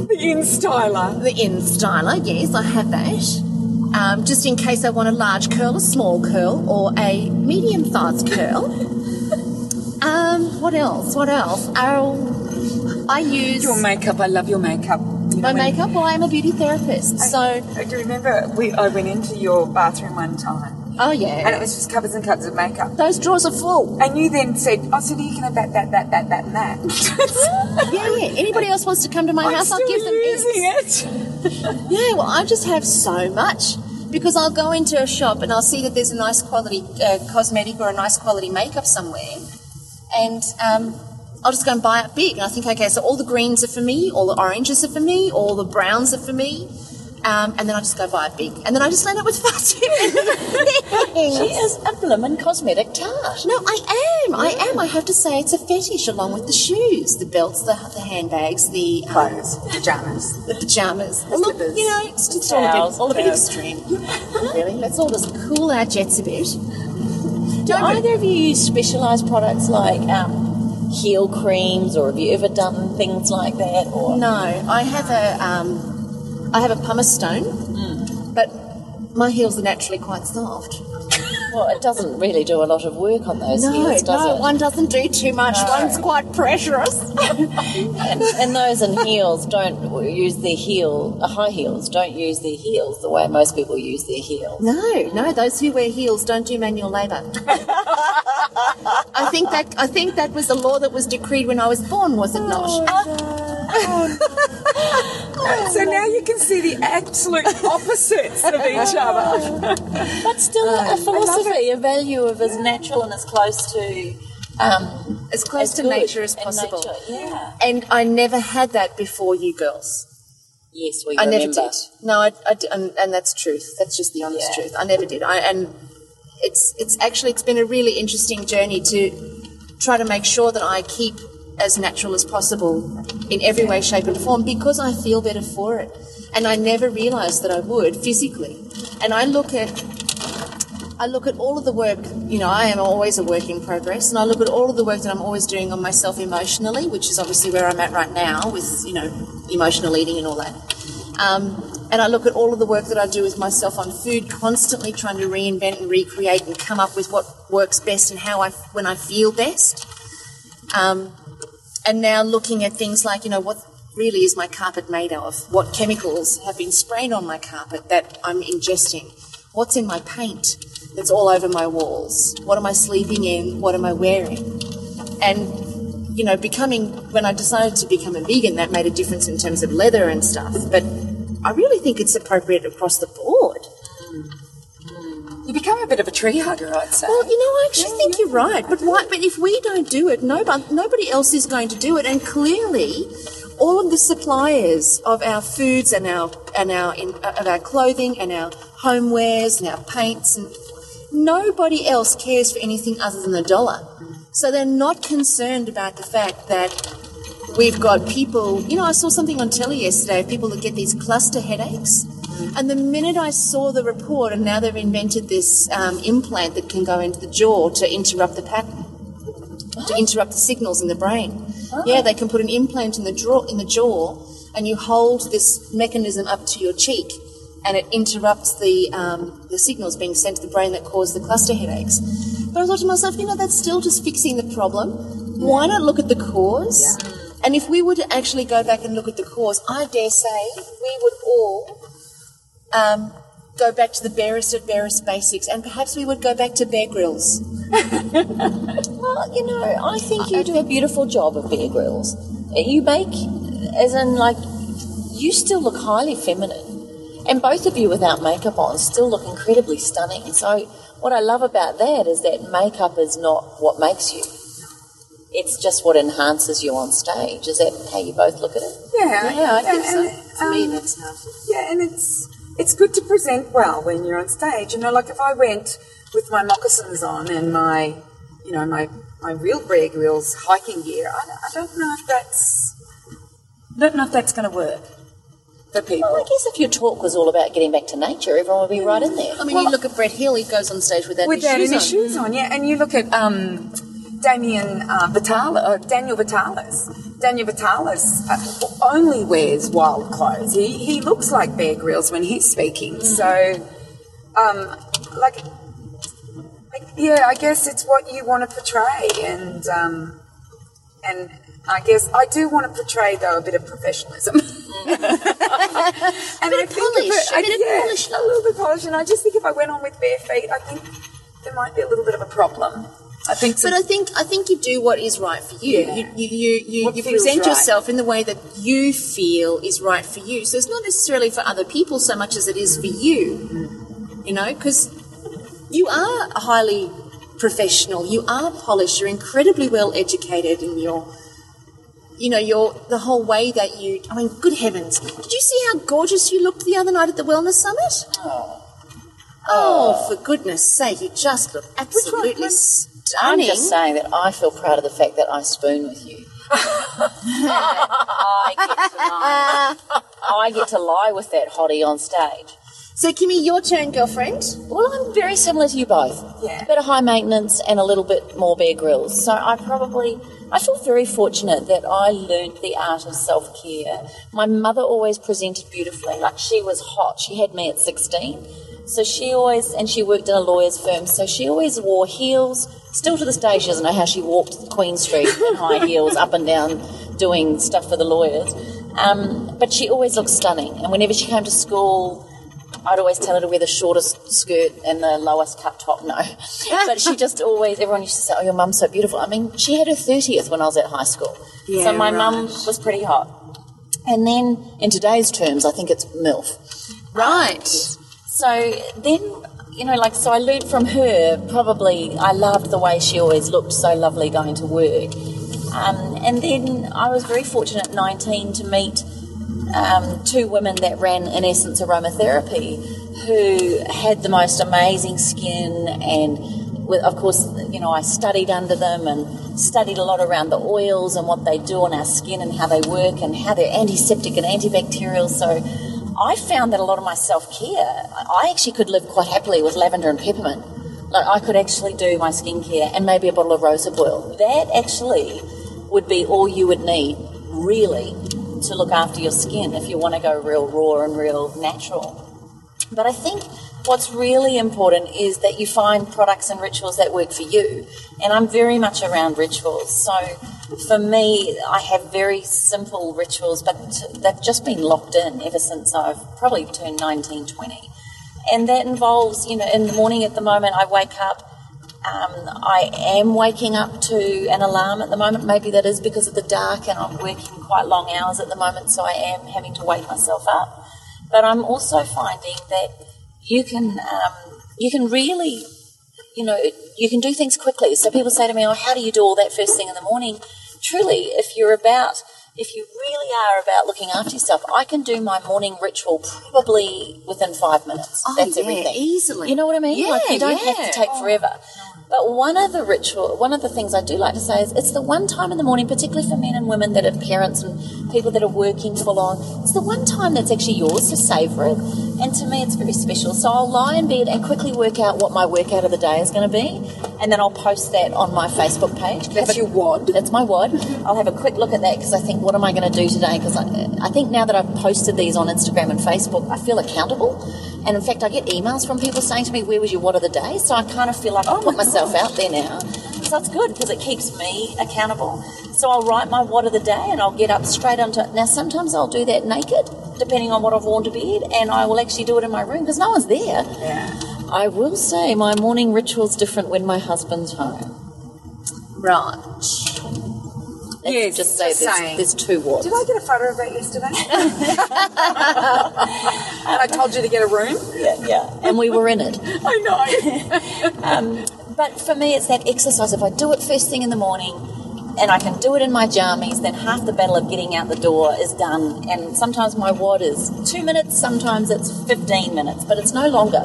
The InStyler. The InStyler, yes, I have that. Um, just in case I want a large curl, a small curl, or a medium sized curl. What else? What else? Oh, I use Your makeup. I love your makeup. You my makeup. Well, I'm a beauty therapist, so I do remember we, I went into your bathroom one time, oh yeah. and it was just covers and covers of makeup. those drawers are full. And you then said, "Oh, so you can have that, that, that, that, that, and that." Yeah, yeah. Anybody else wants to come to my I'm house? I'll give them using it. Yeah, well, I just have so much because I'll go into a shop and I'll see that there's a nice quality uh, cosmetic or a nice quality makeup somewhere, and um, I'll just go and buy it big. And I think, okay, so all the greens are for me, all the oranges are for me, all the browns are for me. Um, and then I just go buy it big, and then I just land up with far too many She is a bloomin' cosmetic tart. No, I am. I am. I have to say, it's a fetish along with the shoes, the belts, the, the handbags, the um, Clothes, the pajamas. the pajamas. Well, look, slippers. you know, it's just all a bit, all a bit extreme. really, let's all just cool our jets a bit. Do either of you use specialised products like um, heel creams, or have you ever done things like that? Or No, I have a um, I have a pumice stone, Hmm. but my heels are naturally quite soft. Well, it doesn't really do a lot of work on those No, heels, does no, it? one doesn't do too much. One's quite precious. And, and those in heels don't use their heel, high heels don't use their heels the way most people use their heels. no, no, those who wear heels don't do manual labour. I think that I think that was the law that was decreed when I was born, was it not? Oh, So now you can see the absolute opposites of each other. But still, a philosophy, a value of as natural and as close to um, As close as to nature as possible. nature, Yeah. And I never had that before you girls. Yes, we I remember. never did. No, I, I di- and, and that's truth. That's just the honest Yeah. truth. I never did. I and it's it's actually it's been a really interesting journey to try to make sure that I keep as natural as possible in every way, shape, and form because I feel better for it. And I never realised that I would physically. And I look at I look at all of the work, you know, I am always a work in progress, and I look at all of the work that I'm always doing on myself emotionally, which is obviously where I'm at right now with, you know, emotional eating and all that. Um, and I look at all of the work that I do with myself on food, constantly trying to reinvent and recreate and come up with what works best and how I, when I feel best. Um, and now looking at things like, you know, what really is my carpet made of? What chemicals have been sprayed on my carpet that I'm ingesting? What's in my paint that's all over my walls? What am I sleeping in? What am I wearing? And, you know, becoming, when I decided to become a vegan, that made a difference in terms of leather and stuff. But I really think it's appropriate across the board. You become a bit of a tree hugger, I'd say. Well, you know, I actually think you're right. But why? But if we don't do it, nobody, nobody else is going to do it. And clearly, all of the suppliers of our foods and our and our in, of our clothing and our homewares and our paints and nobody else cares for anything other than the dollar. So they're not concerned about the fact that we've got people. You know, I saw something on telly yesterday of people that get these cluster headaches. And the minute I saw the report, and now they've invented this um, implant that can go into the jaw to interrupt the pattern, to interrupt the signals in the brain. Yeah, they can put an implant in the jaw, in the jaw, and you hold this mechanism up to your cheek, and it interrupts the um, the signals being sent to the brain that cause the cluster headaches. But I thought to myself, you know, that's still just fixing the problem. Why not look at the cause? And if we were to actually go back and look at the cause, I dare say we would all um, go back to the barest of barest basics, and perhaps we would go back to Bear Grylls. Well, you know, I think you do a beautiful job of Bear Grylls. You make, as in, like, you still look highly feminine. And both of you without makeup on still look incredibly stunning. So, what I love about that is that makeup is not what makes you. It's just what enhances you on stage. Is that how you both look at it? yeah, Yeah, I think and- so. and, For me, um, that's how. Yeah, and it's it's good to present well when you're on stage. You know, like if I went with my moccasins on and my, you know, my my real Bear Grylls hiking gear, I, don't- I don't know if that's I don't know if that's going to work for people. Well, I guess if your talk was all about getting back to nature, everyone would be right in there. I mean, you look at Brett Hill; he goes on stage without his without shoes any on. shoes on, yeah. And you look at um, Damien uh, Vitale, uh, Daniel Vitalis. Daniel Vitalis uh, only wears wild clothes. He, he looks like Bear Grylls when he's speaking. So, um, like, like, yeah, I guess it's what you want to portray, and um, and I guess I do want to portray though a bit of professionalism. and bit of polish, a I, bit of yeah, polish. a little bit of polish. And I just think if I went on with bare feet, I think there might be a little bit of a problem. I think. But I think I think you do what is right for you. Yeah. You you you, you, present right. yourself in the way that you feel is right for you. So it's not necessarily for other people so much as it is for you. You know, because you are highly professional. You are polished. You're incredibly well educated, and you're. You know, your the whole way that you. I mean, good heavens! Did you see how gorgeous you looked the other night at the wellness summit? Oh, for goodness' sake! You just look absolutely I'm just saying that I feel proud of the fact that I spoon with you. I, get to lie. I get to lie with that hottie on stage. So, Kimmy, your turn, girlfriend. Well, I'm very similar to you both. Yeah. A bit of high maintenance and a little bit more Bear Grylls. So I probably, I feel very fortunate that I learned the art of self care. My mother always presented beautifully. Like she was hot. She had me at 16. So she always, and she worked in a lawyer's firm, so she always wore heels. Still to this day, she doesn't know how she walked Queen Street in high heels up and down doing stuff for the lawyers. Um, but she always looked stunning. And whenever she came to school, I'd always tell her to wear the shortest skirt and the lowest cut top. No, but she just always. Everyone used to say, "Oh, your mum's so beautiful." I mean, she had her thirtieth when I was at high school, Yeah, so my mum was pretty hot. And then, in today's terms, I think it's milf. Right. So then, you know, like, so I learned from her. Probably, I loved the way she always looked so lovely going to work. Um, and then I was very fortunate at 19 to meet um, two women that ran, in essence, aromatherapy, who had the most amazing skin. And, with, of course, you know, I studied under them and studied a lot around the oils and what they do on our skin and how they work and how they're antiseptic and antibacterial. So I found that a lot of my self care, I actually could live quite happily with lavender and peppermint. Like I could actually do my skincare and maybe a bottle of rosehip oil. That actually would be all you would need, really, to look after your skin if you want to go real raw and real natural. But I think what's really important is that you find products and rituals that work for you. And I'm very much around rituals. So for me, I have very simple rituals, but they've just been locked in ever since I've probably turned 19, 20. And that involves, you know, in the morning at the moment, I wake up. Um, I am waking up to an alarm at the moment. Maybe that is because of the dark and I'm working quite long hours at the moment, so I am having to wake myself up. But I'm also finding that you can um, you can really you know you can do things quickly. So people say to me, "Oh, how do you do all that first thing in the morning?" Truly, if you're about if you really are about looking after yourself, I can do my morning ritual probably within five minutes. Oh, That's yeah, everything. easily. You know what I mean? Yeah, like you don't have to take forever. But one of the ritual, one of the things I do like to say is it's the one time in the morning, particularly for men and women that have parents and people that are working full on. It's the one time that's actually yours, to savor it. And to me, it's very special. So I'll lie in bed and quickly work out what my workout of the day is going to be, and then I'll post that on my Facebook page. That's your wad. That's my wad. I'll have a quick look at that because I think, what am I going to do today? Because I, I think now that I've posted these on Instagram and Facebook, I feel accountable. And in fact, I get emails from people saying to me, "Where was your What of the day?" So I kind of feel like I'll put myself out there now. So that's good because it keeps me accountable. So I'll write my what of the day and I'll get up straight onto it. Now sometimes I'll do that naked, depending on what I've worn to bed, and I will actually do it in my room because no one's there. Yeah. I will say my morning ritual's different when my husband's home. Right. Let's Yes, just say just there's, there's two wads. Did I get a photo of that yesterday? and I told you to get a room. Yeah, yeah. And we were in it. I know. Um, but for me, it's that exercise. If I do it first thing in the morning and I can do it in my jammies, then half the battle of getting out the door is done. And sometimes my wad is two minutes, sometimes it's 15 minutes, but it's no longer.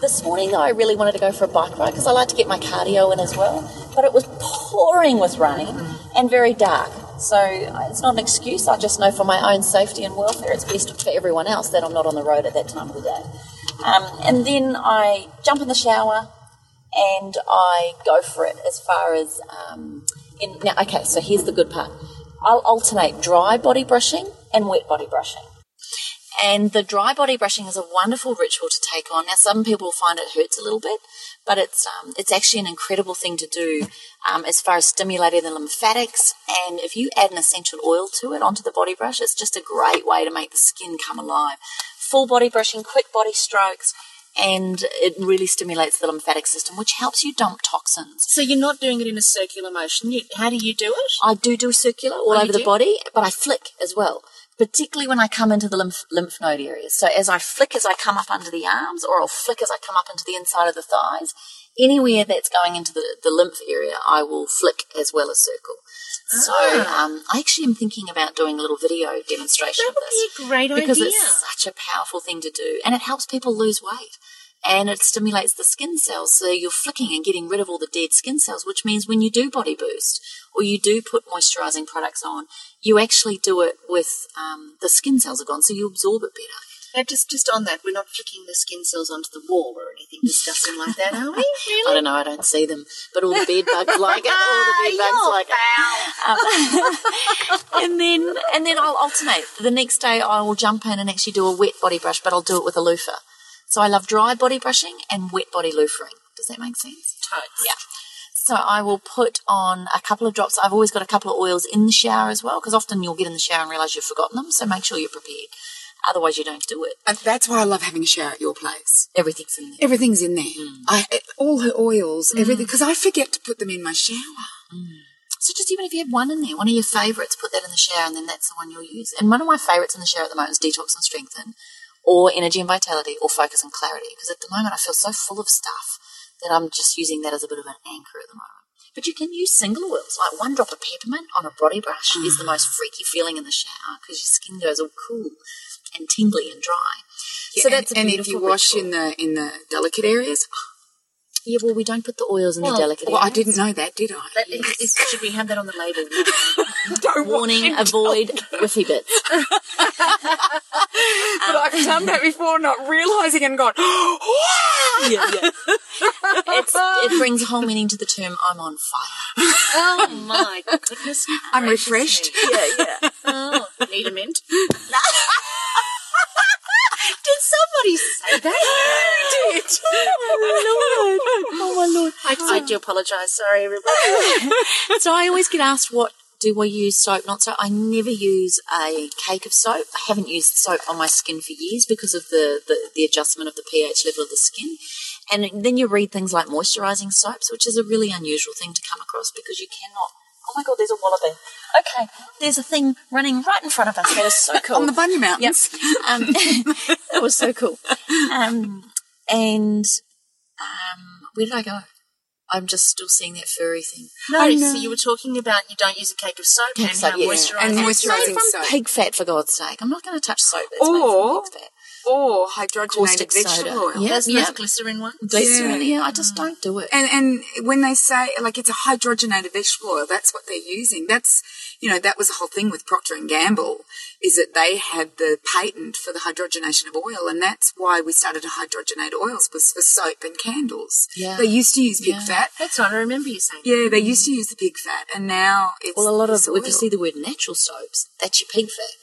This morning, though, I really wanted to go for a bike ride because I like to get my cardio in as well. But it was pouring with rain and very dark. So it's not an excuse. I just know for my own safety and welfare, it's best for everyone else that I'm not on the road at that time of the day. Um, and then I jump in the shower and I go for it as far as um, in now. Okay, so here's the good part. I'll alternate dry body brushing and wet body brushing. And the dry body brushing is a wonderful ritual to take on. Now, some people find it hurts a little bit, but it's um, it's actually an incredible thing to do um, as far as stimulating the lymphatics. And if you add an essential oil to it onto the body brush, it's just a great way to make the skin come alive. Full body brushing, quick body strokes, and it really stimulates the lymphatic system, which helps you dump toxins. So you're not doing it in a circular motion. You, how do you do it? I do do circular all Oh, over the do? body, but I flick as well, particularly when I come into the lymph, lymph node areas. So as I flick as I come up under the arms, or I'll flick as I come up into the inside of the thighs, anywhere that's going into the, the lymph area, I will flick as well as circle. So Ah. um, I actually am thinking about doing a little video demonstration That of would this be a great because idea. it's such a powerful thing to do, and it helps people lose weight. And it stimulates the skin cells, so you're flicking and getting rid of all the dead skin cells, which means when you do body boost or you do put moisturizing products on, you actually do it with um, the skin cells are gone, so you absorb it better. Now, just just on that, we're not flicking the skin cells onto the wall or anything disgusting like that, are we? I don't know, I don't see them, but all the bed bugs like it. All the bed bugs like it. Um, and then and then I'll alternate. The next day I will jump in and actually do a wet body brush, but I'll do it with a loofah. So I love dry body brushing and wet body loofering. Does that make sense? Totes. Yeah. So I will put on a couple of drops. I've always got a couple of oils in the shower as well, because often you'll get in the shower and realise you've forgotten them. So make sure you're prepared. Otherwise, you don't do it. And that's why I love having a shower at your place. Everything's in there. Everything's in there. Mm. I eh, all her oils, mm. everything, because I forget to put them in my shower. Mm. So just even if you have one in there, one of your favourites, put that in the shower, and then that's the one you'll use. And one of my favourites in the shower at the moment is Detox and Strengthen, or Energy and Vitality, or Focus and Clarity, because at the moment I feel so full of stuff that I'm just using that as a bit of an anchor at the moment. But you can use single oils, like one drop of peppermint on a body brush is the mm. most freaky feeling in the shower because your skin goes all cool and tingly and dry. so Yeah, that's a and, and if you wash ritual. in the in the delicate areas, yeah, well, we don't put the oils in Well, the delicate well, I didn't know that, did I? That is- should we have that on the label? Don't Warning: avoid whiffy bits. But I've done that before, not realizing and gone. yeah, yeah. It's, it brings a whole meaning to the term "I'm on fire." oh my goodness! I'm refreshed. me. Yeah, yeah. Oh, need a mint? Did somebody say that? did. Oh, oh my lord! I, I do apologise. Sorry, everybody. So I always get asked, "What do I use soap? Not soap?" I never use a cake of soap. I haven't used soap on my skin for years because of the the, the adjustment of the pH level of the skin. And then you read things like moisturising soaps, which is a really unusual thing to come across because you cannot. Oh my god, there's a wallaby. Okay, there's a thing running right in front of us. That is so cool. On the Bunya Mountains. Um, that was so cool. Um, and um, where did I go? I'm just still seeing that furry thing. No, no. so you were talking about you don't use a cake of soap Cake and soap, yeah. moisturising. And moisturising it's made from soap. pig fat, for God's sake. I'm not going to touch soap made Or- from pig fat. Or hydrogenated vegetable soda. oil. Yeah. There's those glycerin ones. Glycerin, yeah. I just don't do it. And and when they say like it's a hydrogenated vegetable oil, that's what they're using. That's you know that was the whole thing with Procter and Gamble is that they had the patent for the hydrogenation of oil, and that's why we started to hydrogenate oils was for soap and candles. Yeah. they used to use pig Yeah. fat. That's right. I remember you saying. Yeah, they used to use the pig fat, and now it's Well, a lot of, if you see the word natural soaps, that's your pig fat.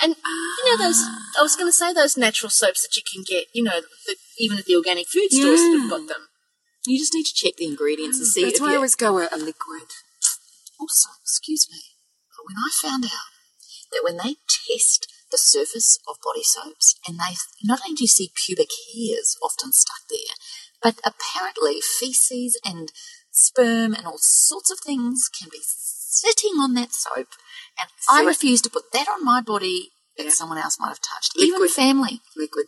And you know those. I was going to say those natural soaps that you can get. You know, the, even at the organic food stores that have got them. You just need to check the ingredients and mm, see That's if why I always go a, a liquid. Also, excuse me, but when I found out that when they test the surface of body soaps and they not only do you see pubic hairs often stuck there, but apparently feces and sperm and all sorts of things can be sitting on that soap. And I refuse to put that on my body that Yeah. someone else might have touched, even family. Liquid.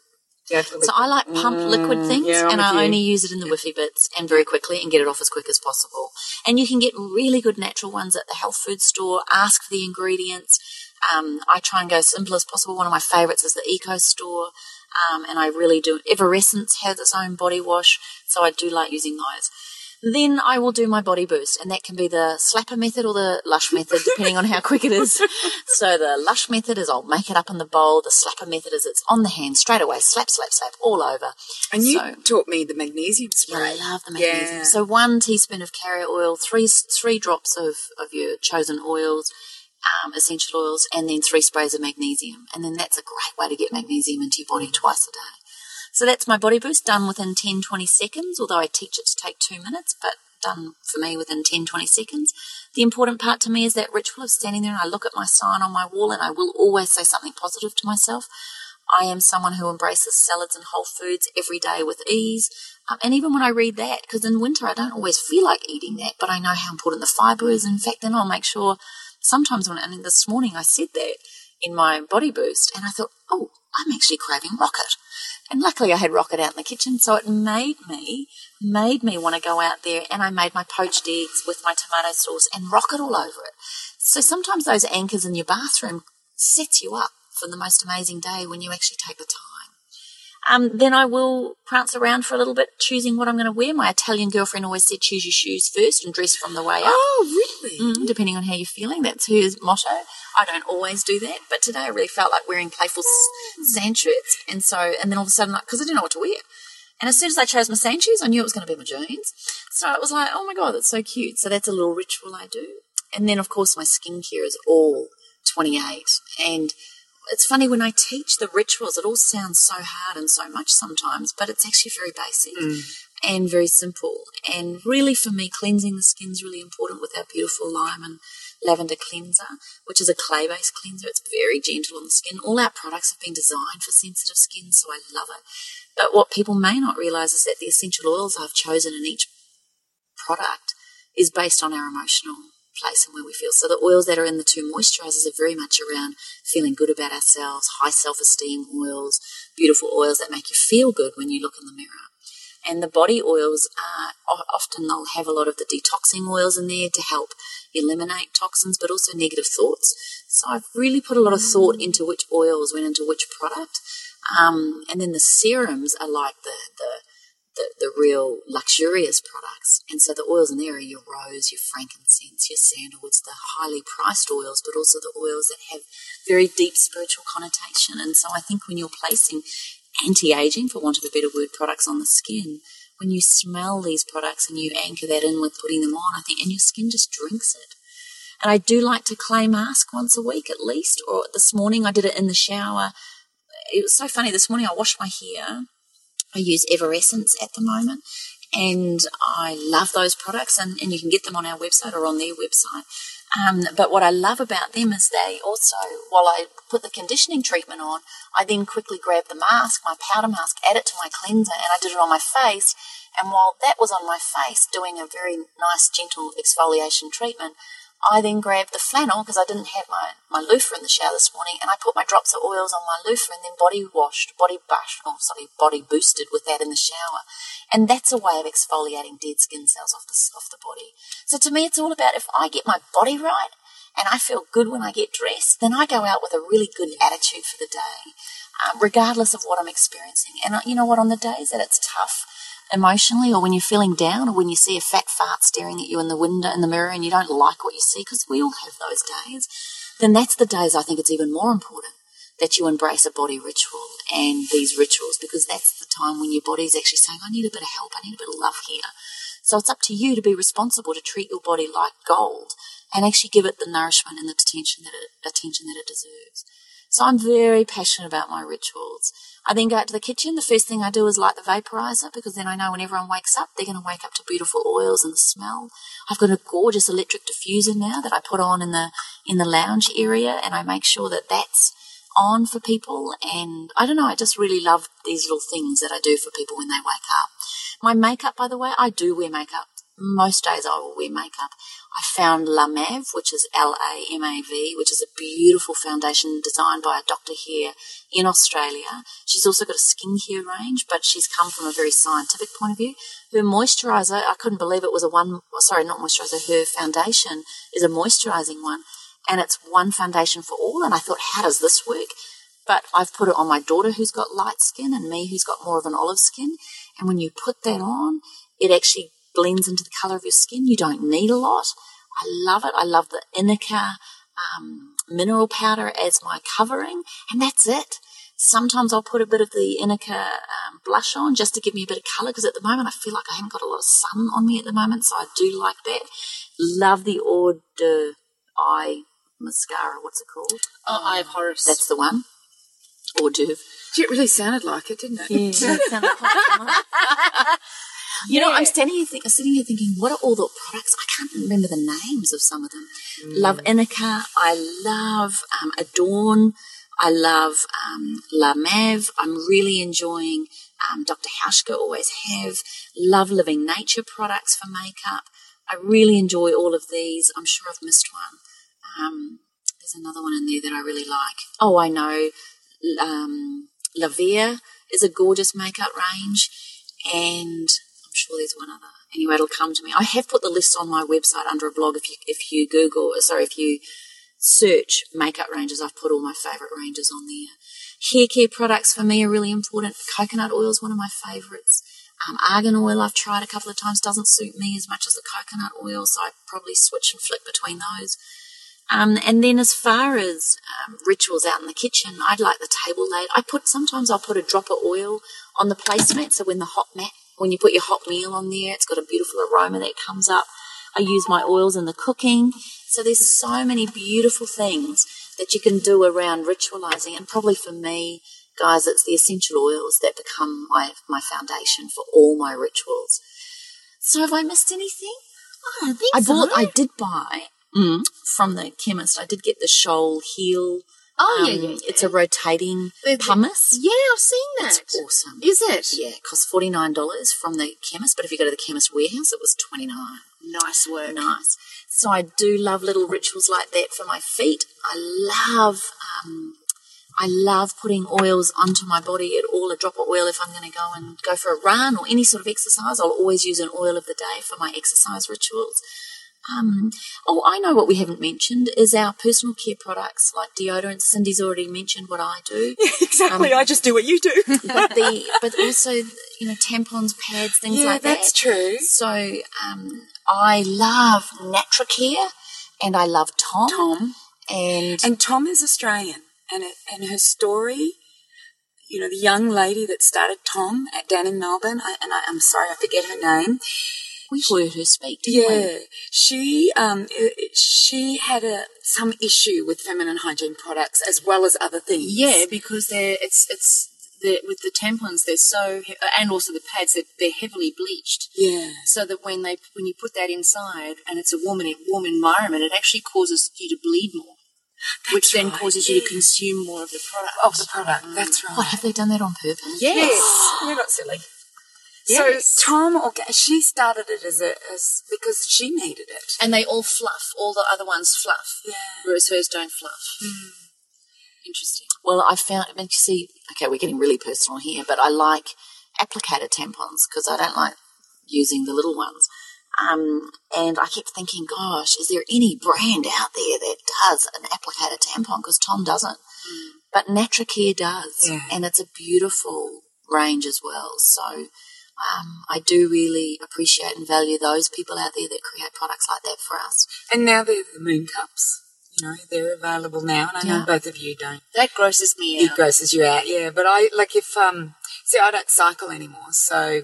Yeah, So I like pump liquid things, yeah, and I you. only use it in the whiffy bits and very quickly, and get it off as quick as possible. And you can get really good natural ones at the health food store. Ask for the ingredients. Um, I try and go as simple as possible. One of my favourites is the Ecostore, um, and I really do. Everessence has its own body wash, so I do like using those. Then I will do my body boost, and that can be the slapper method or the lush method, depending on how quick it is. So the lush method is I'll make it up in the bowl. The slapper method is it's on the hand straight away, slap, slap, slap, all over. And you So- taught me the magnesium yeah, spray. I love the magnesium. Yeah. So one teaspoon of carrier oil, three three drops of, of your chosen oils, um, essential oils, and then three sprays of magnesium. And then that's a great way to get magnesium into your body twice a day. So that's my body boost done within 10, 20 seconds, although I teach it to take two minutes, but done for me within 10, 20 seconds. The important part to me is that ritual of standing there and I look at my sign on my wall and I will always say something positive to myself. I am someone who embraces salads and whole foods every day with ease. Um, and even when I read that, because in winter I don't always feel like eating that, but I know how important the fibre is. In fact, then I'll make sure sometimes when, and this morning I said that in my body boost, and I thought, oh, I'm actually craving rocket. And luckily I had rocket out in the kitchen, so it made me, made me want to go out there and I made my poached eggs with my tomato sauce and rocket all over it. So sometimes those anchors in your bathroom sets you up for the most amazing day when you actually take the time. Um, then I will prance around for a little bit, choosing what I'm going to wear. My Italian girlfriend always said, choose your shoes first and dress from the way up. Oh, really? Mm, depending on how you're feeling. That's her motto. I don't always do that, but today I really felt like wearing playful s- sand shirts. And so, and then all of a sudden, because I didn't know what to wear. And as soon as I chose my sand shoes, I knew it was going to be my jeans. So it was like, oh my God, that's so cute. So that's a little ritual I do. And then, of course, my skincare is all 28. And it's funny when I teach the rituals, it all sounds so hard and so much sometimes, but it's actually very basic mm. and very simple. And really, for me, cleansing the skin is really important with our beautiful lime and lavender cleanser, which is a clay based cleanser. It's very gentle on the skin. All our products have been designed for sensitive skin, so I love it. But what people may not realize is that the essential oils I've chosen in each product is based on our emotional place and where we feel. So the oils that are in the two moisturizers are very much around feeling good about ourselves, high self esteem oils, beautiful oils that make you feel good when you look in the mirror. And the body oils are often they'll have a lot of the detoxing oils in there to help eliminate toxins, but also negative thoughts. So I've really put a lot of thought into which oils went into which product. Um, and then the serums are like the, the the, the real luxurious products. And so the oils in there are your rose, your frankincense, your sandalwoods, the highly priced oils, but also the oils that have very deep spiritual connotation. And so I think when you're placing anti aging, for want of a better word, products on the skin, when you smell these products and you anchor that in with putting them on, I think, and your skin just drinks it. And I do like to clay mask once a week at least, or this morning I did it in the shower. It was so funny. This morning I washed my hair. I use Everessence at the moment, and I love those products, and, and you can get them on our website or on their website. Um, but what I love about them is they also, while I put the conditioning treatment on, I then quickly grab the mask, my powder mask, add it to my cleanser, and I did it on my face. And while that was on my face, doing a very nice, gentle exfoliation treatment, I then grabbed the flannel because I didn't have my, my loofah in the shower this morning and I put my drops of oils on my loofah and then body washed, body brushed, or sorry, body boosted with that in the shower. And that's a way of exfoliating dead skin cells off the, off the body. So to me, it's all about if I get my body right and I feel good when I get dressed, then I go out with a really good attitude for the day, um, regardless of what I'm experiencing. And uh, you know what, on the days that it's tough, emotionally or when you're feeling down or when you see a fat fart staring at you in the window in the mirror and you don't like what you see because we all have those days then that's the days i think it's even more important that you embrace a body ritual and these rituals because that's the time when your body's actually saying i need a bit of help. I need a bit of love here. So it's up to you to be responsible to treat your body like gold and actually give it the nourishment and the attention that it, attention that it deserves. So I'm very passionate about my rituals. I then go out to the kitchen. The first thing I do is light the vaporizer because then I know when everyone wakes up, they're going to wake up to beautiful oils and the smell. I've got a gorgeous electric diffuser now that I put on in the in the lounge area, and I make sure that that's on for people. And I don't know, I just really love these little things that I do for people when they wake up. My makeup, by the way, I do wear makeup. Most days I will wear makeup. I found LaMav, which is L A M A V, which is a beautiful foundation designed by a doctor here in Australia. She's also got a skincare range, but she's come from a very scientific point of view. Her moisturizer, I couldn't believe it was a one, sorry, not moisturizer, her foundation is a moisturizing one, and it's one foundation for all. And I thought, how does this work? But I've put it on my daughter who's got light skin and me who's got more of an olive skin. And when you put that on, it actually blends into the color of your skin. You don't need a lot. I love it. I love the Inika um, mineral powder as my covering, and that's it. Sometimes I'll put a bit of the Inika um, blush on just to give me a bit of colour because at the moment I feel like I haven't got a lot of sun on me at the moment, so I do like that. Love the Eau de Eye mascara. What's it called? Oh, Eye of Horus. That's the one. Hors d'oeuvre. It really sounded like it, didn't it? Yeah, You know, I'm standing here, think, sitting here thinking, what are all the products? I can't remember the names of some of them. Love Inika. I love um, Adorn. I love um, LaMav. I'm really enjoying um, Dr. Hauschka, always have. Love Living Nature products for makeup. I really enjoy all of these. I'm sure I've missed one. Um, there's another one in there that I really like. Oh, I know. Um, La Vie is a gorgeous makeup range. And sure there's one other. Anyway, it'll come to me. I have put the list on my website under a blog. If you if you Google, sorry, if you search makeup ranges, I've put all my favourite ranges on there. Hair care products for me are really important. Coconut oil is one of my favourites. Um, argan oil I've tried a couple of times doesn't suit me as much as the coconut oil, so I probably switch and flick between those. Um, and then as far as um, rituals out in the kitchen, I'd like the table laid. I put sometimes I'll put a drop of oil on the placemat, so when the hot mat, when you put your hot meal on there, it's got a beautiful aroma that comes up. I use my oils in the cooking. So there's so many beautiful things that you can do around ritualizing, and probably for me, guys, it's the essential oils that become my my foundation for all my rituals. So have I missed anything? I don't think I so. bought. I did buy mm, from the chemist. I did get the Scholl Heal. Oh, yeah, um, yeah, yeah. It's a rotating the- pumice. Yeah, I've seen that. It's awesome. Is it? Yeah, it costs forty nine dollars from the chemist, but if you go to the chemist warehouse, it was twenty nine. Nice work. Nice. So I do love little rituals like that for my feet. I love, um, I love putting oils onto my body at all. A drop of oil if I'm going to go and go for a run or any sort of exercise. I'll always use an oil of the day for my exercise rituals. Um, oh, I know what we haven't mentioned is our personal care products like deodorants. Cindy's already mentioned what I do. exactly. Um, I just do what you do. but the but also you know tampons, pads, things yeah, like that. that's true. So um, I love Natracare and I love Tom. Tom. And, And Tom is Australian, and it, and her story, you know, the young lady that started Tom at, down in Melbourne, I, and I, I'm sorry, I forget her name. We heard her speak. didn't we? Yeah, she um i- i- she had a some issue with feminine hygiene products as well as other things. Yeah, because they're it's it's the with the tampons they're so he- and also the pads that they're heavily bleached, yeah, so that when they when you put that inside and it's a warm warm environment, it actually causes you to bleed more, which then right, causes you to consume more of the product. of the product. That's right. What have they done that on purpose? yes. You're not silly. Yes. So Tom, Orga- she started it as a as because she needed it. and they all fluff. All the other ones fluff, Yeah. whereas hers don't fluff. Interesting. Well, I found, I mean, you see, okay, we're getting really personal here, but I like applicator tampons because I don't like using the little ones. Um, and I kept thinking, gosh, is there any brand out there that does an applicator tampon? Because Tom doesn't. But Natracare does. Yeah. And it's a beautiful range as well. So um, I do really appreciate and value those people out there that create products like that for us. And now they're the moon cups. You know, they're available now, and I know both of you don't. That grosses me out. It grosses you out, yeah. But I like if um, see, I don't cycle anymore, so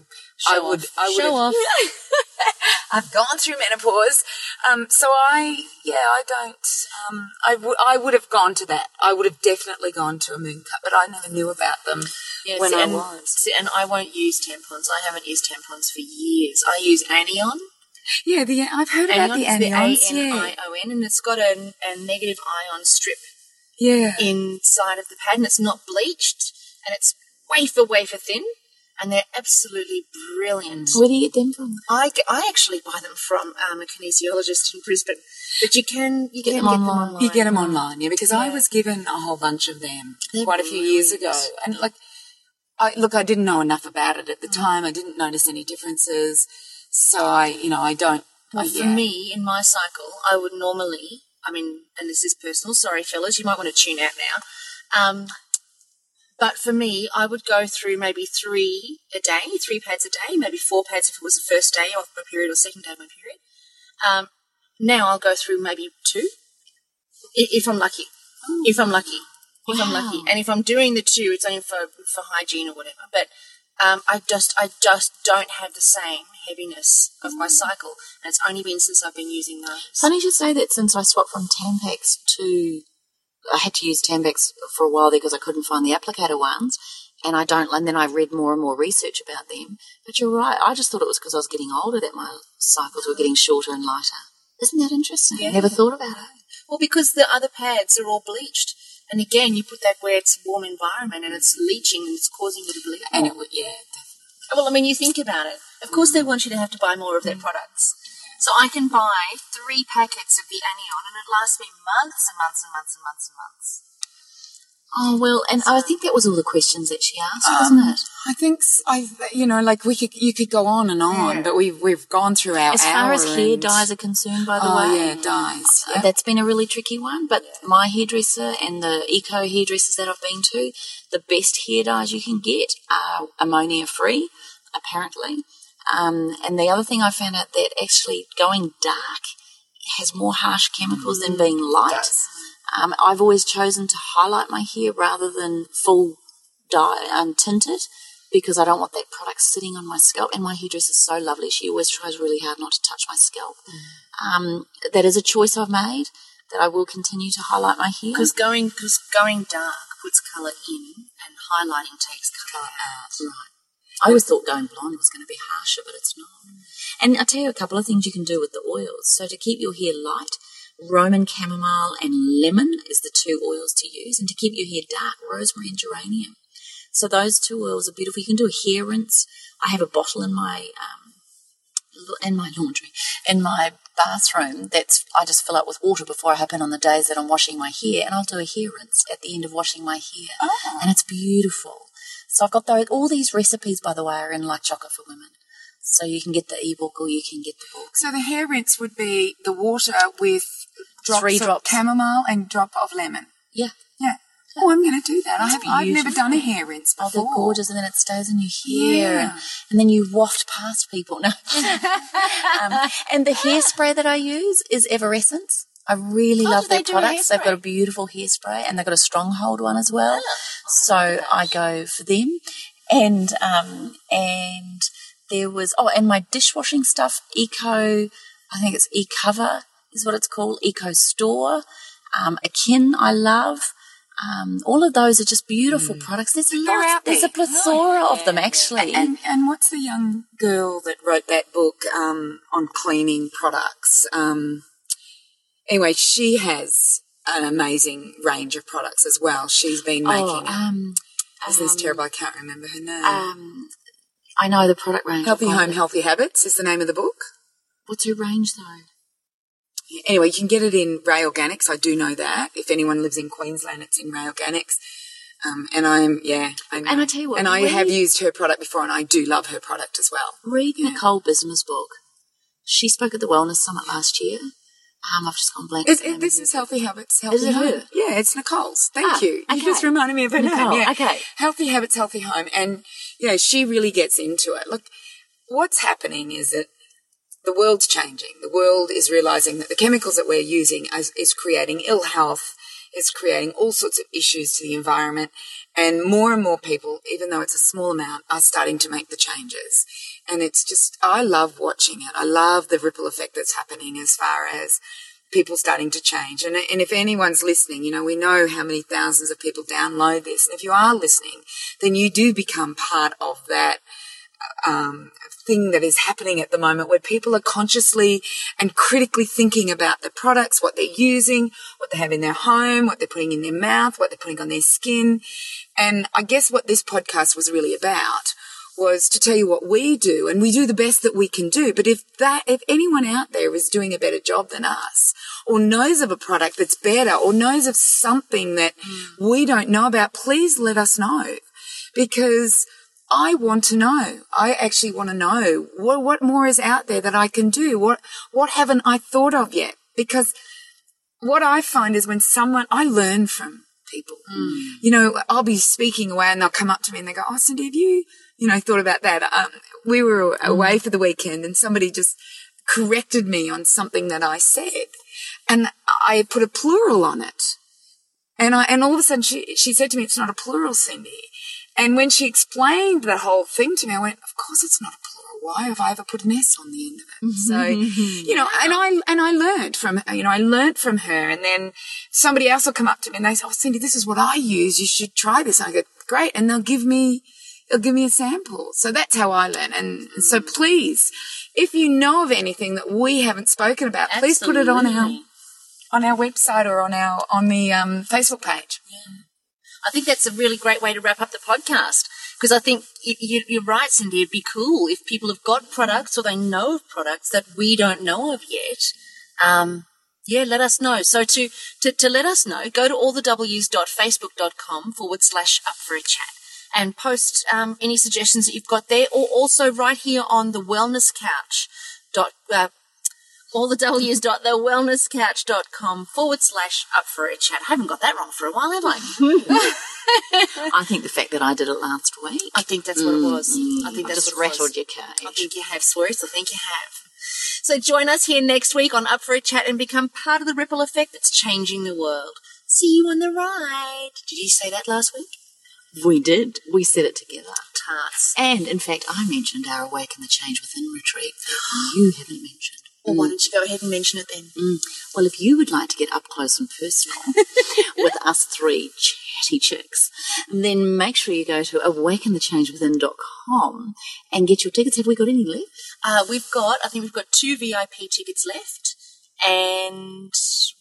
I would, off. I would. Show off. I've gone through menopause, um, so I, yeah, I don't. Um, I would, I would have gone to that. I would have definitely gone to a moon cup, but I never knew about them Yeah, when see, I and, was. and I won't use tampons. I haven't used tampons for years. I use Anion. Yeah, the I've heard about the Anion, anions. the A-N-I-O-N, and it's got a, a negative ion strip yeah. inside of the pad, and it's not bleached, and it's wafer wafer thin, and they're absolutely brilliant. Where do you get them from? I, I actually buy them from um, a kinesiologist in Brisbane, but you can you Get can them get online. them online. You get them online, yeah, because I was given a whole bunch of them They're quite a few years ago, and like, I look, I didn't know enough about it at the time. I didn't notice any differences, so I, you know, I don't. Well, I- for yeah. me, in my cycle, I would normally, I mean, and this is personal, sorry, fellas, you might want to tune out now. Um, but for me, I would go through maybe three a day, three pads a day, maybe four pads if it was the first day of my period or second day of my period. Um, now I'll go through maybe two, if I'm lucky. If I'm lucky. If I'm lucky. And if I'm doing the two, it's only for, for hygiene or whatever. But um, I just I just don't have the same heaviness of my cycle, and it's only been since I've been using those. Funny you should say that since I swapped from Tampax to, I had to use Tampax for a while there because I couldn't find the applicator ones, and I don't. And then I read more and more research about them. But you're right. I just thought it was because I was getting older that my cycles were getting shorter and lighter. Isn't that interesting? Yeah. Never thought about it. Well, because the other pads are all bleached, and again, you put that where it's a warm environment and it's leaching and it's causing you to bleed. and it would, yeah, definitely. Well, I mean, you think about it. Of course, they want you to have to buy more of their products. So I can buy three packets of the Anion, and it lasts me months and months and months and months and months. Oh well, and I think that was all the questions that she asked, Um, wasn't it? I think I, you know, like we could, you could go on and on, Yeah. but we've we've gone through our As far as hair and- dyes are concerned, by the oh way, yeah, dyes. Uh, Yeah. That's been a really tricky one, but my hairdresser and the eco hairdressers that I've been to, the best hair dyes you can get are ammonia free, apparently. Um, and the other thing I found out that actually going dark has more harsh chemicals than being light. Um, I've always chosen to highlight my hair rather than full dye um, tinted because I don't want that product sitting on my scalp. And my hairdresser is so lovely; she always tries really hard not to touch my scalp. Um, that is a choice I've made that I will continue to highlight my hair. Because going, cause going dark puts colour in and highlighting takes colour out. Right. I always thought going blonde was going to be harsher, but it's not. And I'll tell you a couple of things you can do with the oils. So to keep your hair light, Roman chamomile and lemon is the two oils to use. And to keep your hair dark, rosemary and geranium. So those two oils are beautiful. You can do a hair rinse. I have a bottle in my um, in my laundry, in my bathroom. That's I just fill up with water before I happen on the days that I'm washing my hair, and I'll do a hair rinse at the end of washing my hair, Oh. and it's beautiful. So I've got those. All these recipes, by the way, are in Like Chocolate for Women. So you can get the ebook or you can get the book. So the hair rinse would be the water with drops Three of drops. chamomile and drop of lemon. Yeah. Yeah. Oh, I'm going to do that. I have, I've never done a hair rinse Oh, before. they're gorgeous, and then it stays in your hair, Yeah. and, and then you waft past people. No, um, and the hairspray that I use is Everescents. I really Oh, love they their products. They've got a beautiful hairspray, and they've got a stronghold one as well. so I go for them, and um, and there was oh, and my dishwashing stuff, Eco, I think it's eCover is what it's called, Ecostore. Um, A'kin, I love. Um, all of those are just beautiful products. There's They're lots, there's a there. plethora of them actually. And and what's the young girl that wrote that book um, on cleaning products? Um, anyway, she has an amazing range of products as well. She's been making. oh, um, this um, terrible? I can't remember her name. Um, I know the product range. Healthy Home, it. Healthy Habits is the name of the book. What's her range though? Anyway, you can get it in Wray Organics. I do know that. If anyone lives in Queensland, it's in Wray Organics. Um, and I'm, yeah. I know. And I tell you what, And I have used her product before, and I do love her product as well. Read Nicole Bijlsma's book. She spoke at the Wellness Summit last year. Um, I've just gone blank. It, this is Healthy Habits, Healthy Is Home. Yeah, it's Nicole's. Thank Ah, you. You just reminded me of her Nicole, name. Yeah. okay. Healthy Habits, Healthy Home. And, you know, she really gets into it. Look, what's happening is that the world's changing. The world is realizing that the chemicals that we're using is, is creating ill health, is creating all sorts of issues to the environment. And more and more people, even though it's a small amount, are starting to make the changes. And it's just, I love watching it. I love the ripple effect that's happening as far as people starting to change. And, and if anyone's listening, you know, we know how many thousands of people download this. And if you are listening, then you do become part of that um, thing that is happening at the moment where people are consciously and critically thinking about the products, what they're using, what they have in their home, what they're putting in their mouth, what they're putting on their skin. And I guess what this podcast was really about was to tell you what we do and we do the best that we can do. But if that, if anyone out there is doing a better job than us or knows of a product that's better or knows of something that hmm. we don't know about, please let us know because I want to know. I actually want to know what, what more is out there that I can do. What, what haven't I thought of yet? Because what I find is when someone, I learn from people. Hmm. You know, I'll be speaking away and they'll come up to me and they go, Oh, Cindy, have you, you know, thought about that? Um, we were away for the weekend and somebody just corrected me on something that I said and I put a plural on it. And I, and all of a sudden she, she said to me, it's not a plural, Cindy. And when she explained the whole thing to me, I went, of course it's not a plural. Why have I ever put an S on the end of it? So, you know, and I, and I learned from, you know, I learned from her and then somebody else will come up to me and they say, oh, Cindy, this is what I use. You should try this. And I go, great. And they'll give me, they'll give me a sample. So that's how I learn. And so please, if you know of anything that we haven't spoken about, please put it on our, on our website or on our, on the, um, Facebook page. I think that's a really great way to wrap up the podcast because I think you, you're right, Cindy. It'd be cool if people have got products or they know of products that we don't know of yet. Um, Yeah, let us know. So to, to, to let us know, go to allthews.facebook.com forward slash up for a chat and post um, any suggestions that you've got there or also right here on the wellness couch dot uh, all the W's dot the wellnesscouch.com forward slash up for a chat. I haven't got that wrong for a while, have I? I think the fact that I did it last week. I think that's what it was. I think I that's just what it was. rattled your cage. I think you have, Swartz. I think you have. So join us here next week on Up for a Chat and become part of the ripple effect that's changing the world. See you on the ride. Did you say that last week? We did. We said it together. Tarts. And in fact, I mentioned our Awaken the Change Within retreat that you haven't mentioned. Well, why don't you go ahead and mention it then? Mm. Well, if you would like to get up close and personal with us three chatty chicks, then make sure you go to awakenthechangewithin.com and get your tickets. Have we got any left? Uh, we've got, I think we've got two VIP tickets left, and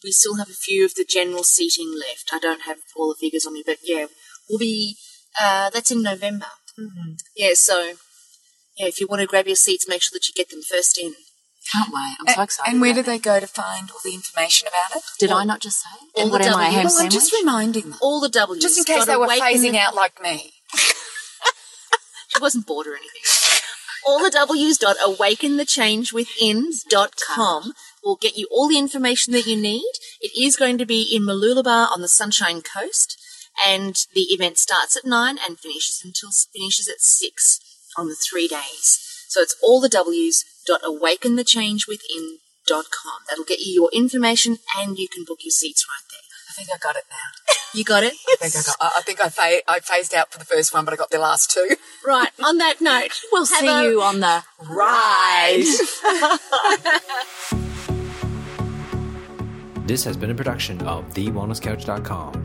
we still have a few of the general seating left. I don't have all the figures on me, but yeah, we'll be. Uh, that's in November. Yeah, so yeah, if you want to grab your seats, make sure that you get them first in. Can't wait. I'm so excited. And where do they go to find all the information about it? Did I not just say it? All And what am I, ham. Well, I'm just reminding them. All the W's. Just in case they were phasing the- out like me. She wasn't bored or anything. All the W's dot awakenthechangewithin.com will get you all the information that you need. It is going to be in Mooloolaba on the Sunshine Coast, and the event starts at nine and finishes until finishes at six on the three days. So it's all the W's dot awakenthechangewithin.com. That'll get you your information, and you can book your seats right there. I think I got it now. You got it? I think I got. I I think I, fa- I phased out for the first one, but I got the last two. Right. On that note, We'll see a- you on the Right. This has been a production of TheWellnessCouch.com.